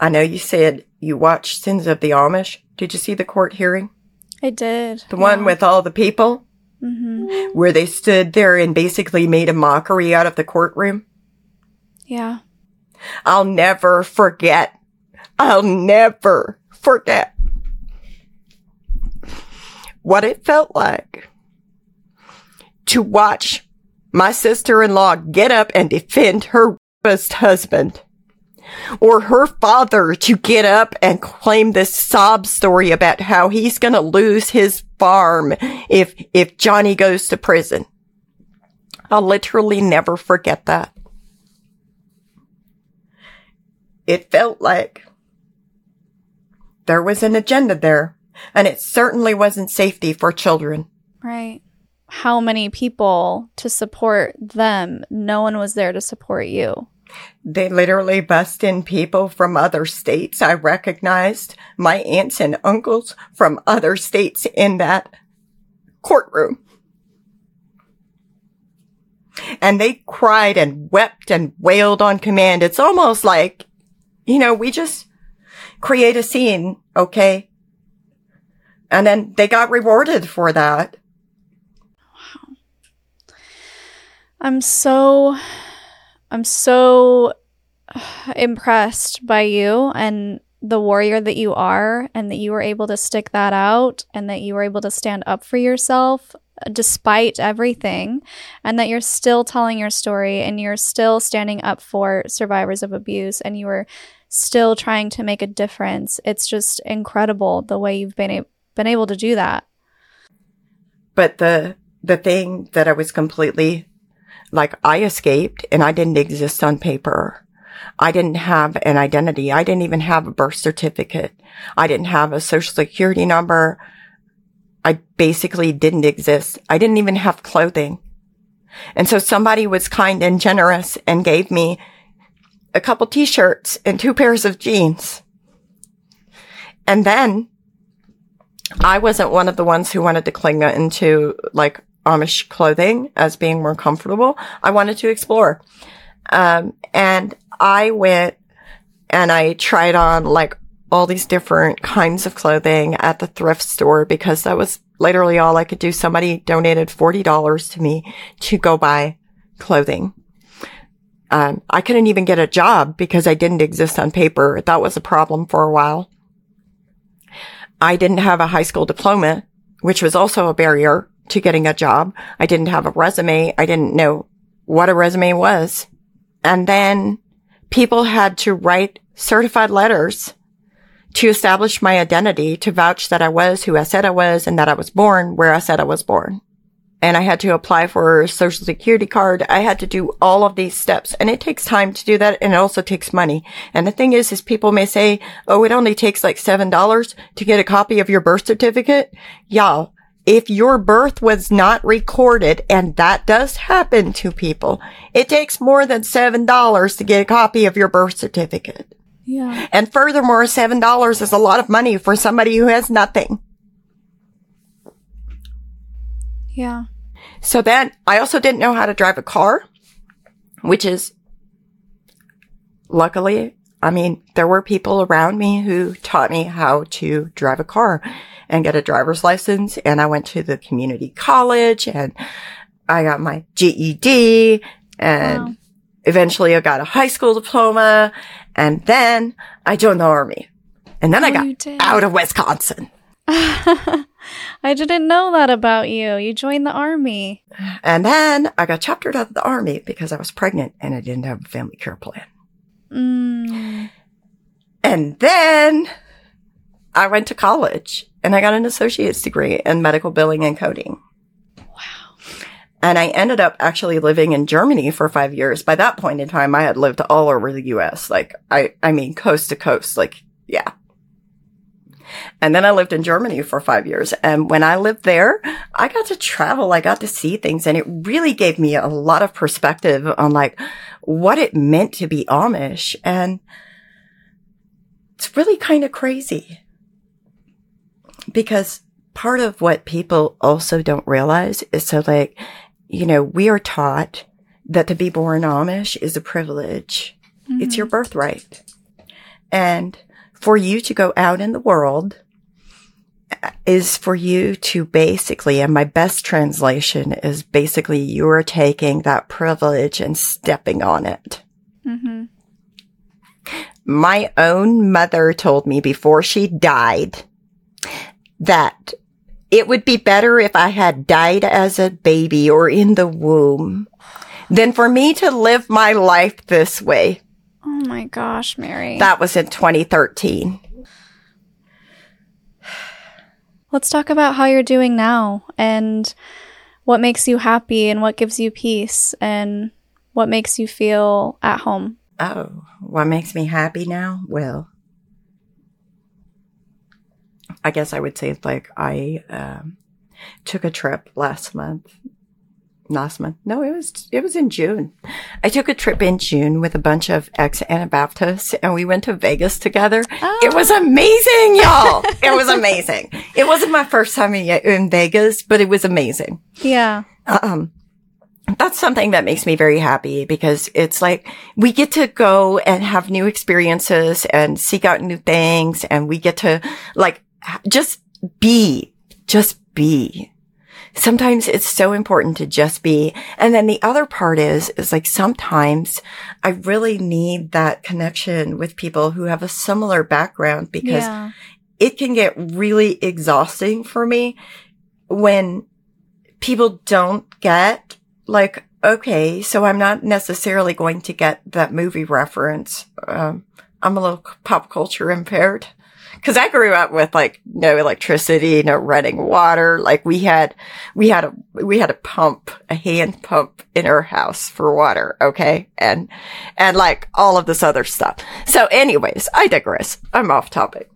I know you said you watched Sins of the Amish. Did you see the court hearing? I did. The yeah. one with all the people? Mm-hmm. Where they stood there and basically made a mockery out of the courtroom? Yeah. I'll never forget. I'll never forget what it felt like to watch my sister-in-law get up and defend her rapist husband or her father to get up and claim this sob story about how he's going to lose his farm if if Johnny goes to prison. I'll literally never forget that. It felt like there was an agenda there and it certainly wasn't safety for children. Right. How many people to support them? No one was there to support you. They literally bust in people from other states. I recognized my aunts and uncles from other states in that courtroom. and they cried and wept and wailed on command. It's almost like, you know, we just create a scene. Okay. And then they got rewarded for that. Wow. I'm so I'm so impressed by you and the warrior that you are and that you were able to stick that out and that you were able to stand up for yourself despite everything and that you're still telling your story and you're still standing up for survivors of abuse and you were still trying to make a difference. It's just incredible the way you've been a- been able to do that. But the the thing that I was completely like I escaped and I didn't exist on paper. I didn't have an identity. I didn't even have a birth certificate. I didn't have a social security number. I basically didn't exist. I didn't even have clothing. And so somebody was kind and generous and gave me a couple t-shirts and two pairs of jeans. And then I wasn't one of the ones who wanted to cling into like Amish clothing as being more comfortable. I wanted to explore. Um, and I went and I tried on like all these different kinds of clothing at the thrift store because that was literally all I could do. Somebody donated $40 to me to go buy clothing. Um, I couldn't even get a job because I didn't exist on paper. That was a problem for a while. I didn't have a high school diploma, which was also a barrier to getting a job. I didn't have a resume. I didn't know what a resume was. And then people had to write certified letters to establish my identity, to vouch that I was who I said I was and that I was born where I said I was born. And I had to apply for a social security card. I had to do all of these steps and it takes time to do that. And it also takes money. And the thing is, is people may say, Oh, it only takes like $7 to get a copy of your birth certificate. Y'all, if your birth was not recorded, and that does happen to people, it takes more than $7 to get a copy of your birth certificate. Yeah. And furthermore, $7 is a lot of money for somebody who has nothing. Yeah. So then I also didn't know how to drive a car, which is luckily, I mean, there were people around me who taught me how to drive a car and get a driver's license. And I went to the community college and I got my GED and wow. eventually I got a high school diploma. And then I joined the army. And then oh, I got out of Wisconsin. I didn't know that about you. You joined the army. And then I got chaptered out of the army because I was pregnant and I didn't have a family care plan. Mm. And then I went to college and I got an associate's degree in medical billing and coding. Wow. And I ended up actually living in Germany for five years. By that point in time, I had lived all over the US. Like, I, I mean, coast to coast. Like, yeah. And then I lived in Germany for five years. And when I lived there, I got to travel. I got to see things and it really gave me a lot of perspective on like what it meant to be Amish. And it's really kind of crazy because part of what people also don't realize is so like, you know, we are taught that to be born Amish is a privilege. Mm-hmm. It's your birthright. And for you to go out in the world is for you to basically, and my best translation is basically you are taking that privilege and stepping on it. Mm-hmm. My own mother told me before she died that it would be better if I had died as a baby or in the womb than for me to live my life this way. Oh my gosh, Mary. That was in 2013. Let's talk about how you're doing now and what makes you happy and what gives you peace and what makes you feel at home. Oh, what makes me happy now? Well, I guess I would say like I um, took a trip last month. Last month? No, it was it was in June. I took a trip in June with a bunch of ex Anabaptists, and we went to Vegas together. Oh. It was amazing, y'all. it was amazing. It wasn't my first time in, in Vegas, but it was amazing. Yeah. Um, that's something that makes me very happy because it's like we get to go and have new experiences and seek out new things and we get to like just be, just be. Sometimes it's so important to just be. And then the other part is, is like sometimes I really need that connection with people who have a similar background because yeah. it can get really exhausting for me when people don't get like, okay, so I'm not necessarily going to get that movie reference. Um, I'm a little pop culture impaired. Cause I grew up with like no electricity, no running water. Like we had, we had a, we had a pump, a hand pump in our house for water. Okay. And, and like all of this other stuff. So anyways, I digress. I'm off topic.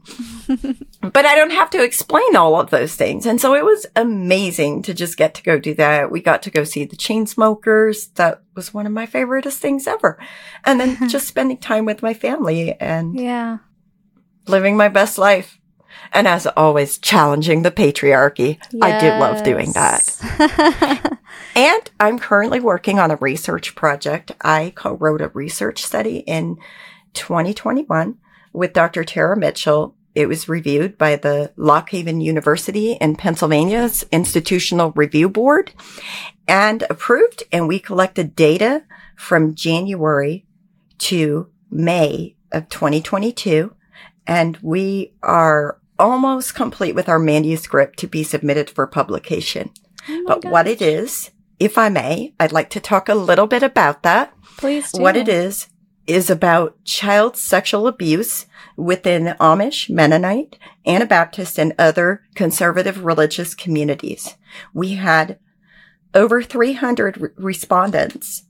but I don't have to explain all of those things. And so it was amazing to just get to go do that. We got to go see the Chainsmokers. That was one of my favoriteest things ever. And then just spending time with my family and yeah living my best life. And as always, challenging the patriarchy. Yes. I do love doing that. and I'm currently working on a research project. I co-wrote a research study in 2021 with Dr. Tara Mitchell. It was reviewed by the Lock Haven University in Pennsylvania's Institutional Review Board and approved. And we collected data from January to May of 2022 and we are almost complete with our manuscript to be submitted for publication. Oh but gosh. what it is, if I may, I'd like to talk a little bit about that. Please do. What it is, is about child sexual abuse within Amish, Mennonite, Anabaptist, and other conservative religious communities. We had over 300 re- respondents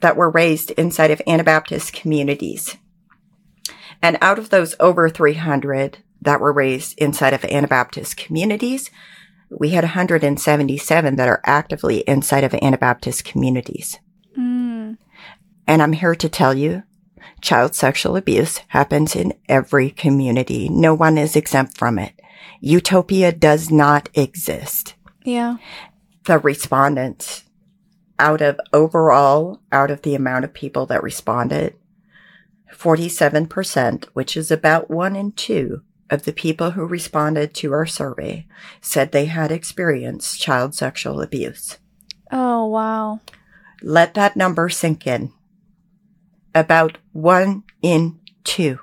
that were raised inside of Anabaptist communities. And out of those over 300 that were raised inside of Anabaptist communities, we had 177 that are actively inside of Anabaptist communities. Mm. And I'm here to tell you, child sexual abuse happens in every community. No one is exempt from it. Utopia does not exist. Yeah. The respondents out of overall, out of the amount of people that responded, 47%, which is about one in two of the people who responded to our survey said they had experienced child sexual abuse. Oh, wow. Let that number sink in. About one in two.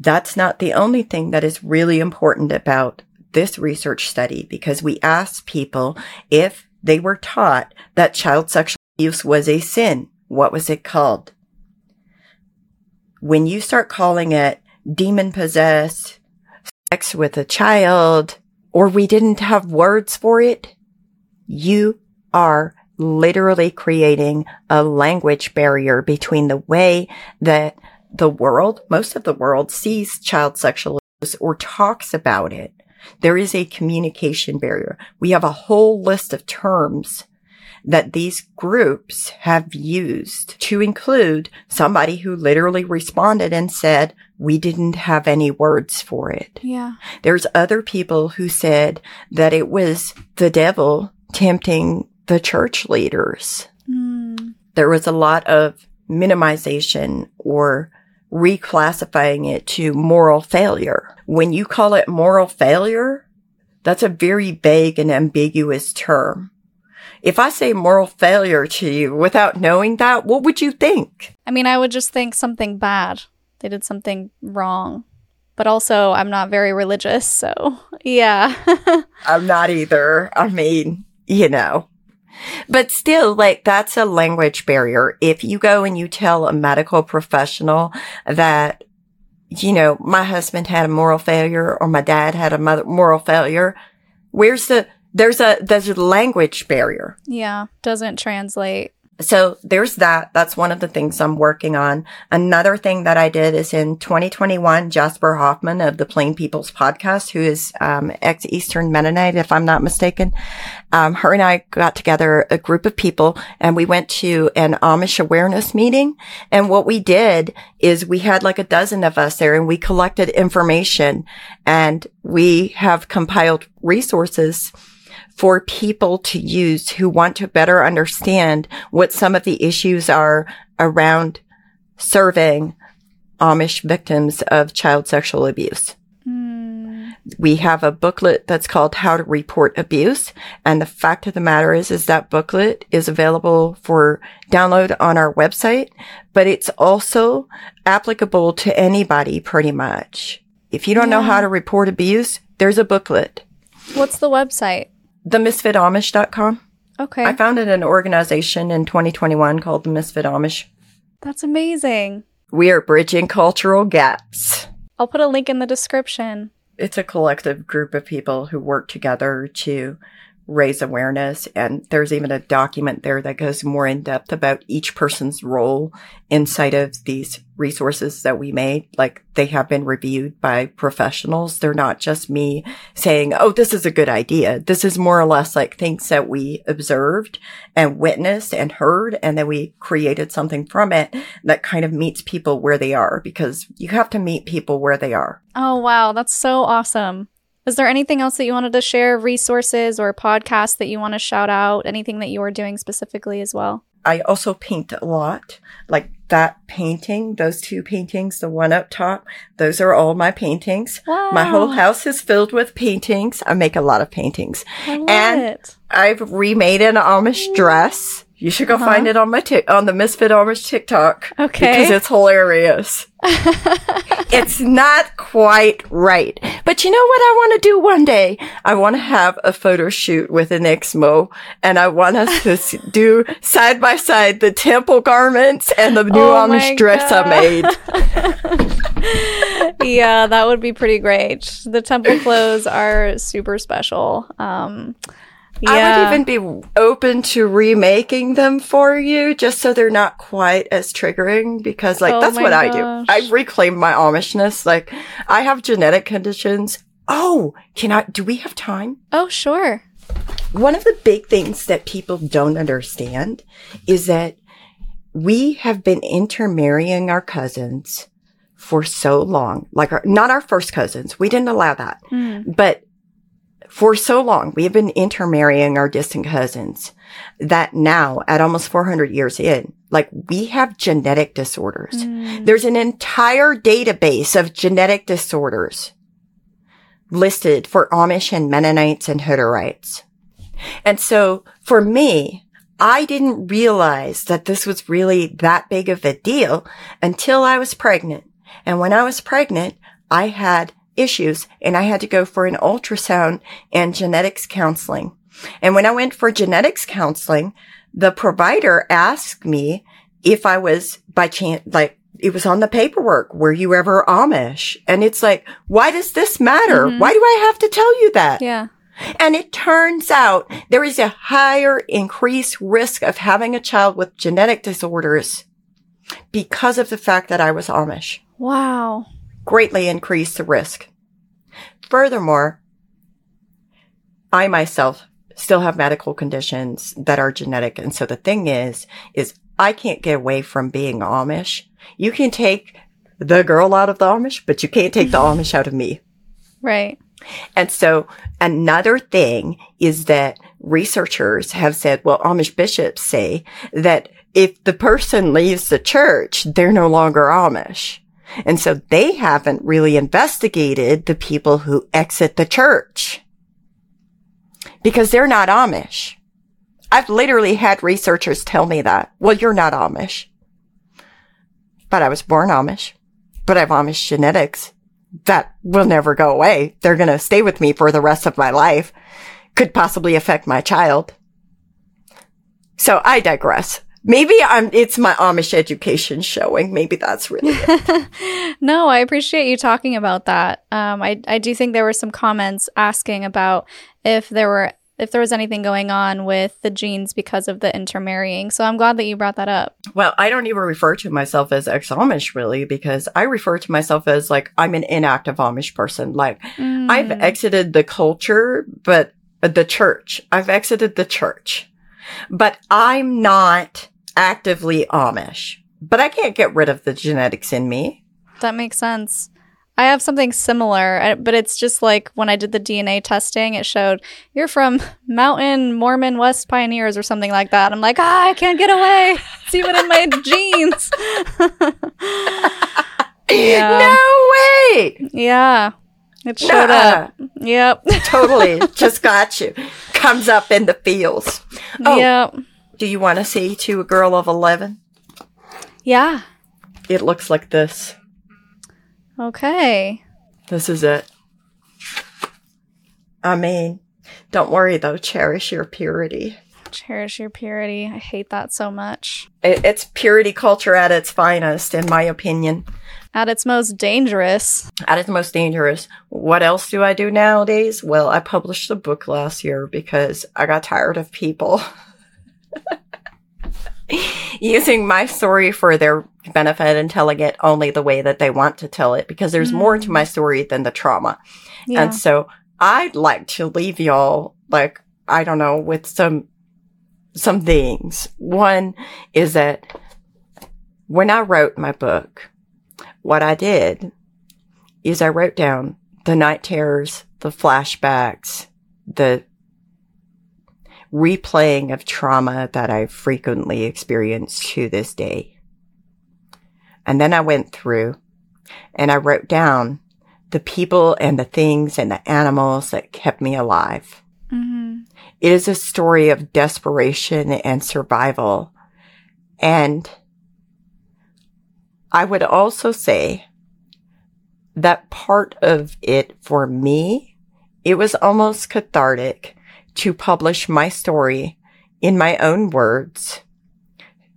That's not the only thing that is really important about this research study because we asked people if they were taught that child sexual abuse was a sin. What was it called? When you start calling it demon possessed, sex with a child, or we didn't have words for it, you are literally creating a language barrier between the way that the world, most of the world sees child sexual abuse or talks about it. There is a communication barrier. We have a whole list of terms that these groups have used to include somebody who literally responded and said, we didn't have any words for it. Yeah. There's other people who said that it was the devil tempting the church leaders. Mm. There was a lot of minimization or reclassifying it to moral failure. When you call it moral failure, that's a very vague and ambiguous term. If I say moral failure to you without knowing that, what would you think? I mean, I would just think something bad. They did something wrong. But also, I'm not very religious, so yeah. I'm not either. I mean, you know. But still, like, that's a language barrier. If you go and you tell a medical professional that, you know, my husband had a moral failure or my dad had a mother moral failure, where's the, there's a there's a language barrier. Yeah, doesn't translate. So there's that. That's one of the things I'm working on. Another thing that I did is in 2021, Jasper Hoffman of the Plain People's podcast, who is um, ex-Eastern Mennonite, if I'm not mistaken, um, her and I got together a group of people and we went to an Amish awareness meeting. And what we did is we had like a dozen of us there and we collected information and we have compiled resources for people to use who want to better understand what some of the issues are around serving Amish victims of child sexual abuse. Hmm. We have a booklet that's called How to Report Abuse. And the fact of the matter is, is that booklet is available for download on our website, but it's also applicable to anybody pretty much. If you don't know how to report abuse, there's a booklet. What's the website? TheMisfitAmish.com. Okay. I founded an organization in 2021 called the Misfit Amish. That's amazing. We are bridging cultural gaps. I'll put a link in the description. It's a collective group of people who work together to raise awareness. And there's even a document there that goes more in depth about each person's role inside of these resources that we made. Like they have been reviewed by professionals. They're not just me saying, Oh, this is a good idea. This is more or less like things that we observed and witnessed and heard. And then we created something from it that kind of meets people where they are because you have to meet people where they are. Oh, wow. That's so awesome. Is there anything else that you wanted to share, resources or podcasts that you want to shout out? Anything that you are doing specifically as well? I also paint a lot. Like that painting, those two paintings, the one up top, those are all my paintings. Wow. My whole house is filled with paintings. I make a lot of paintings. I And it. I've remade an Amish dress. You should go find it on my tic- on the Misfit Amish TikTok. Okay. Because it's hilarious. it's not quite right. But you know what I want to do one day? I want to have a photo shoot with an Exmo and I want us to do side by side the temple garments and the new Oh Amish dress God. I made. yeah, that would be pretty great. The temple clothes are super special. Um, yeah. I would even be open to remaking them for you just so they're not quite as triggering because like Oh that's what I do. gosh. I reclaim my Amishness. Like I have genetic conditions. Oh, can I, do we have time? oh, sure. One of the big things that people don't understand is that we have been intermarrying our cousins for so long. Like our, not our first cousins. We didn't allow that. Hmm. But for so long, we have been intermarrying our distant cousins that now at almost 400 years in, like we have genetic disorders. Hmm. There's an entire database of genetic disorders listed for Amish and Mennonites and Hutterites. And so for me, I didn't realize that this was really that big of a deal until I was pregnant. And when I was pregnant, I had issues and I had to go for an ultrasound and genetics counseling. And when I went for genetics counseling, the provider asked me if I was by chance, like, it was on the paperwork. Were you ever Amish? And it's like, why does this matter? Mm-hmm. Why do I have to tell you that? Yeah. And it turns out there is a higher increased risk of having a child with genetic disorders because of the fact that I was Amish. Wow. Greatly increase the risk. Furthermore, I myself still have medical conditions that are genetic. And so the thing is, is I can't get away from being Amish. You can take the girl out of the Amish, but you can't take the Amish out of me. Right. And so another thing is that researchers have said, well, Amish bishops say that if the person leaves the church, they're no longer Amish. And so they haven't really investigated the people who exit the church because they're not Amish. I've literally had researchers tell me that. Well, you're not Amish. But I was born Amish, but I have Amish genetics that will never go away. They're going to stay with me for the rest of my life. Could possibly affect my child. So I digress. Maybe I'm, it's my Amish education showing. Maybe that's really it. No, I appreciate you talking about that. Um, I I do think there were some comments asking about if there were if there was anything going on with the genes because of the intermarrying. So I'm glad that you brought that up. Well, I don't even refer to myself as ex-Amish really because I refer to myself as like, I'm an inactive Amish person. Like I've exited the culture, but the church, I've exited the church, but I'm not actively Amish, but I can't get rid of the genetics in me. That makes sense. I have something similar, uh, but it's just like when I did the DNA testing, it showed you're from Mountain Mormon West Pioneers or something like that. I'm like, ah, I can't get away. It's even in my genes. yeah. No way. Yeah. It showed Nuh-uh. up. Yep. totally. Just got you. Comes up in the fields. Oh, yep. Do you want to see to a girl of 11? Yeah. It looks like this. Okay. This is it. I mean, don't worry though, cherish your purity. Cherish your purity. I hate that so much. it's purity culture at its finest, in my opinion. At its most dangerous. At its most dangerous. What else do I do nowadays? Well, I published a book last year because I got tired of people using my story for their benefit and telling it only the way that they want to tell it because there's mm. more to my mm. story than the trauma. Yeah. And so I'd like to leave y'all like, I don't know, with some, some things. One is that when I wrote my book, what I did is I wrote down the night terrors, the flashbacks, the replaying of trauma that I frequently experience to this day. And then I went through and I wrote down the people and the things and the animals that kept me alive. Mm-hmm. It is a story of desperation and survival. And I would also say that part of it for me, it was almost cathartic to publish my story in my own words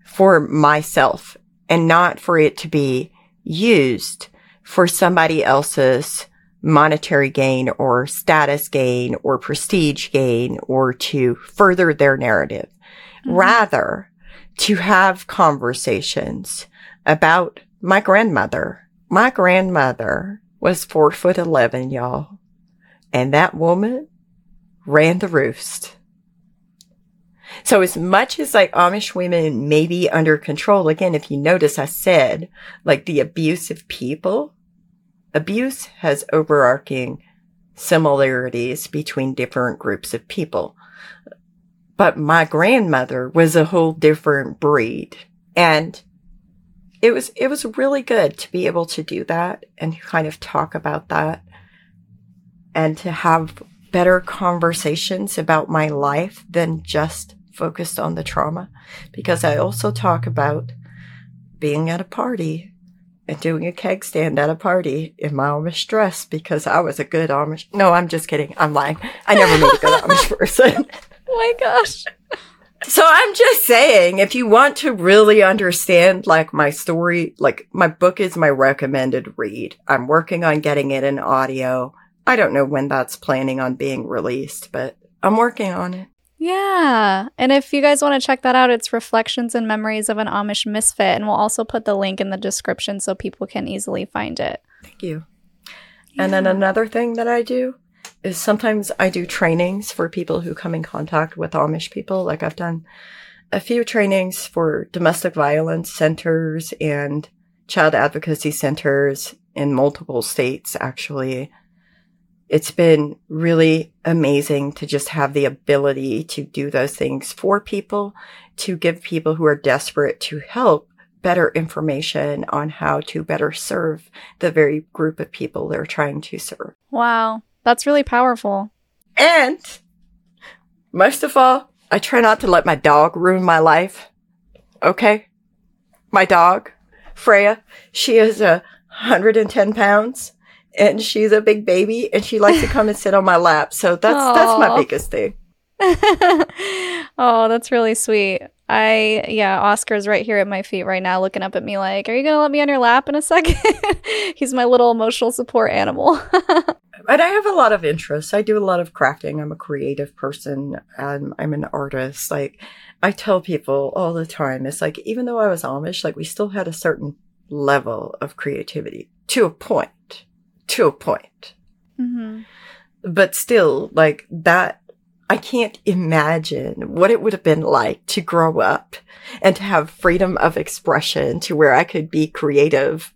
for myself and not for it to be used for somebody else's monetary gain or status gain or prestige gain or to further their narrative. Mm-hmm. Rather, to have conversations about my grandmother. My grandmother was four foot eleven, y'all. And that woman ran the roost. So as much as like Amish women may be under control, again, if you notice, I said like the abusive people, abuse has overarching similarities between different groups of people. But my grandmother was a whole different breed. And it was, it was really good to be able to do that and kind of talk about that and to have better conversations about my life than just focused on the trauma because I also talk about being at a party and doing a keg stand at a party in my Amish dress because I was a good Amish. No, I'm just kidding. I'm lying. I never made a good Amish person. oh my gosh. So I'm just saying, if you want to really understand like my story, like my book is my recommended read. I'm working on getting it in audio. I don't know when that's planning on being released, but I'm working on it. Yeah. And if you guys want to check that out, it's Reflections and Memories of an Amish Misfit. And we'll also put the link in the description so people can easily find it. Thank you. Yeah. And then another thing that I do is sometimes I do trainings for people who come in contact with Amish people. Like I've done a few trainings for domestic violence centers and child advocacy centers in multiple states, actually it's been really amazing to just have the ability to do those things for people, to give people who are desperate to help better information on how to better serve the very group of people they're trying to serve. Wow. That's really powerful. And most of all, I try not to let my dog ruin my life. Okay? My dog, Freya, she is a 110 pounds and she's a big baby and she likes to come and sit on my lap. So that's Aww. that's my biggest thing. oh, that's really sweet. I yeah, Oscar's right here at my feet right now looking up at me like, "Are you going to let me on your lap in a second? He's my little emotional support animal. and I have a lot of interests. I do a lot of crafting. I'm a creative person and I'm an artist. Like I tell people all the time, it's like even though I was Amish, like we still had a certain level of creativity to a point to a point. Mm-hmm. But still, like that, I can't imagine what it would have been like to grow up and to have freedom of expression to where I could be creative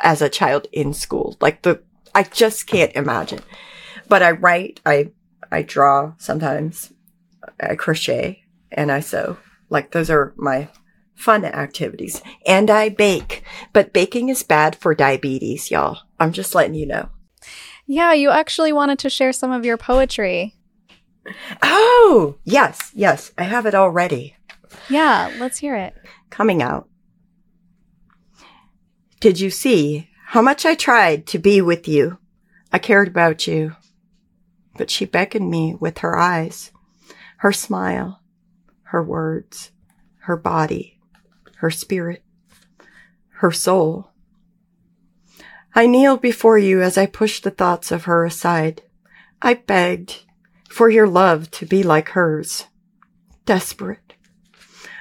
as a child in school. Like the, I just can't imagine. But I write, I, I draw sometimes, I crochet and I sew. Like those are my fun activities. And I bake, but baking is bad for diabetes, y'all. I'm just letting you know. Yeah, you actually wanted to share some of your poetry. Oh, yes, yes. I have it already. Yeah, let's hear it. Coming out. Did you see how much I tried to be with you? I cared about you. But she beckoned me with her eyes, her smile, her words, her body, her spirit, her soul. I kneeled before you as I pushed the thoughts of her aside. I begged for your love to be like hers. Desperate.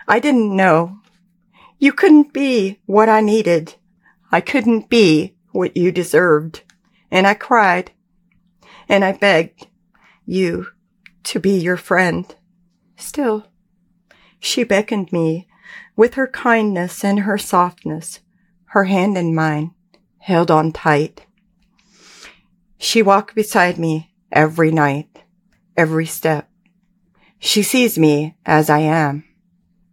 I didn't know. You couldn't be what I needed. I couldn't be what you deserved. And I cried. And I begged you to be your friend. Still, she beckoned me with her kindness and her softness, her hand in mine, held on tight. She walked beside me every night, every step. She sees me as I am.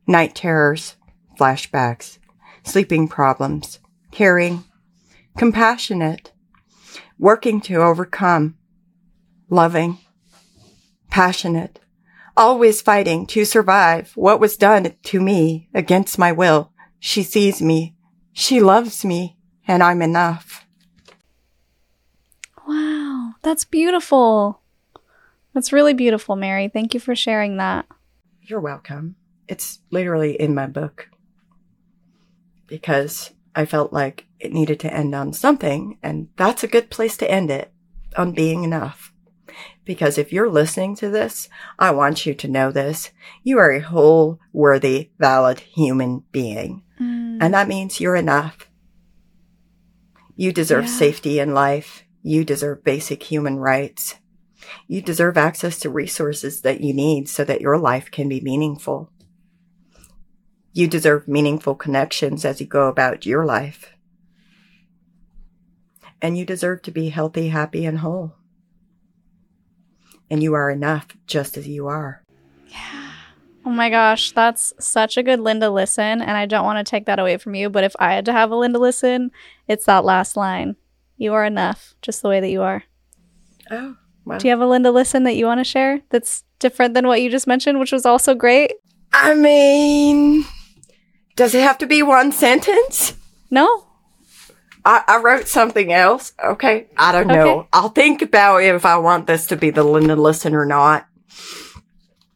Night terrors, flashbacks, sleeping problems, caring, compassionate, working to overcome, loving, passionate, always fighting to survive what was done to me against my will. She sees me. She loves me and I'm enough. Wow. That's beautiful. That's really beautiful, Mary. Thank you for sharing that. You're welcome. It's literally in my book because I felt like it needed to end on something and that's a good place to end it on being enough. Because if you're listening to this, I want you to know this. You are a whole, worthy, valid human being. Mm. And that means you're enough. You deserve yeah. safety in life. You deserve basic human rights. You deserve access to resources that you need so that your life can be meaningful. You deserve meaningful connections as you go about your life. And you deserve to be healthy, happy, and whole and you are enough just as you are. Yeah. Oh my gosh, that's such a good Linda listen. And I don't want to take that away from you, but if I had to have a Linda listen, it's that last line. You are enough, just the way that you are. Oh, wow. Do you have a Linda listen that you want to share that's different than what you just mentioned, which was also great? I mean, does it have to be one sentence? No. I, I wrote something else. Okay. I don't know. Okay. I'll think about if I want this to be the Linda listen or not.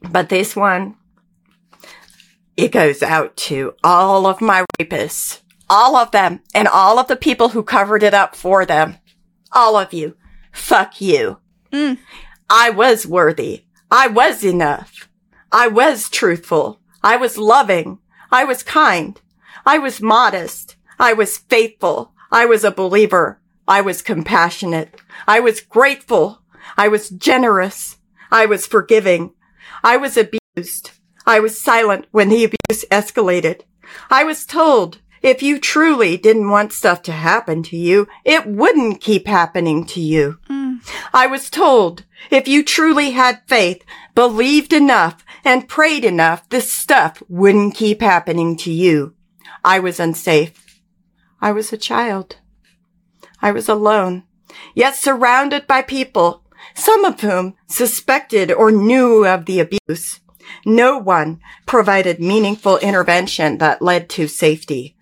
But this one, it goes out to all of my rapists, all of them, and all of the people who covered it up for them. All of you. Fuck you. Mm. I was worthy. I was enough. I was truthful. I was loving. I was kind. I was modest. I was faithful. I was a believer. I was compassionate. I was grateful. I was generous. I was forgiving. I was abused. I was silent when the abuse escalated. I was told if you truly didn't want stuff to happen to you, it wouldn't keep happening to you. Mm. I was told if you truly had faith, believed enough, and prayed enough, this stuff wouldn't keep happening to you. I was unsafe. I was a child. I was alone, yet surrounded by people, some of whom suspected or knew of the abuse. No one provided meaningful intervention that led to safety.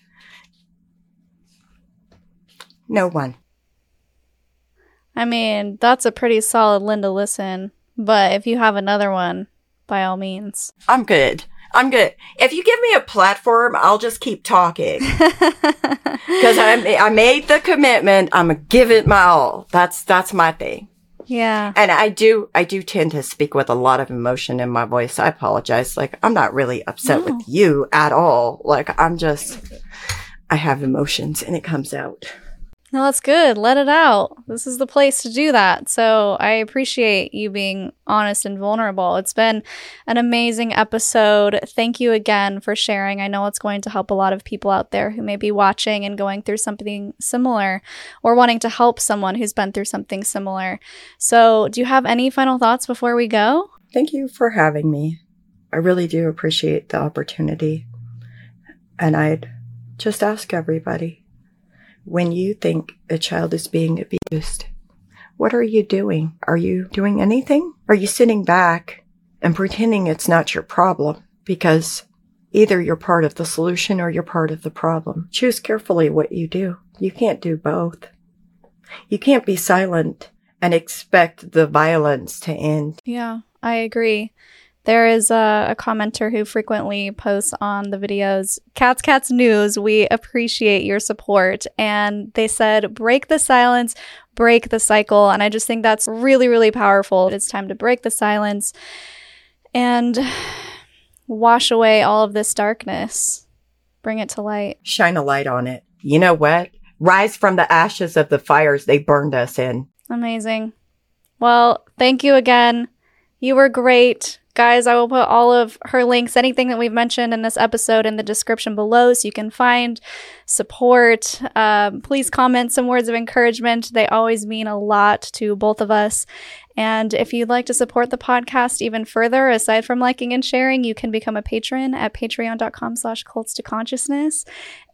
No one. I mean, that's a pretty solid Linda listen, but if you have another one, by all means. I'm good. I'm good. If you give me a platform, I'll just keep talking. Because I, I made the commitment. I'm gonna give it my all. That's, that's my thing. Yeah. And I do, I do tend to speak with a lot of emotion in my voice. I apologize. Like, I'm not really upset no. with you at all. Like, I'm just, I have emotions and it comes out. No, that's good. Let it out. This is the place to do that. So I appreciate you being honest and vulnerable. It's been an amazing episode. Thank you again for sharing. I know it's going to help a lot of people out there who may be watching and going through something similar or wanting to help someone who's been through something similar. So, do you have any final thoughts before we go? Thank you for having me. I really do appreciate the opportunity. And I'd just ask everybody when you think a child is being abused, what are you doing? Are you doing anything? Are you sitting back and pretending it's not your problem? Because either you're part of the solution or you're part of the problem. Choose carefully what you do. You can't do both. You can't be silent and expect the violence to end. Yeah, I agree. There is a, a, commenter who frequently posts on the videos, Cats Cats News. We appreciate your support. And they said, break the silence, break the cycle. And I just think that's really, really powerful. It's time to break the silence and wash away all of this darkness, bring it to light. Shine a light on it. You know what? Rise from the ashes of the fires they burned us in. Amazing. Well, thank you again. You were great. Guys, I will put all of her links, anything that we've mentioned in this episode, in the description below so you can find support. Um, please comment some words of encouragement. They always mean a lot to both of us. And if you'd like to support the podcast even further, aside from liking and sharing, you can become a patron at patreon.com slash cults to consciousness.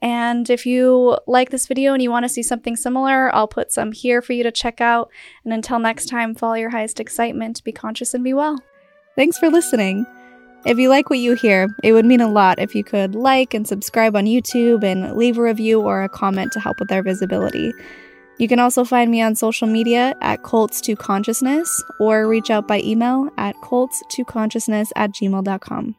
And if you like this video and you want to see something similar, I'll put some here for you to check out. And until next time, follow your highest excitement, be conscious and be well. Thanks for listening. If you like what you hear, it would mean a lot if you could like and subscribe on YouTube and leave a review or a comment to help with our visibility. You can also find me on social media at cults2consciousness or reach out by email at cults2consciousness at gmail.com.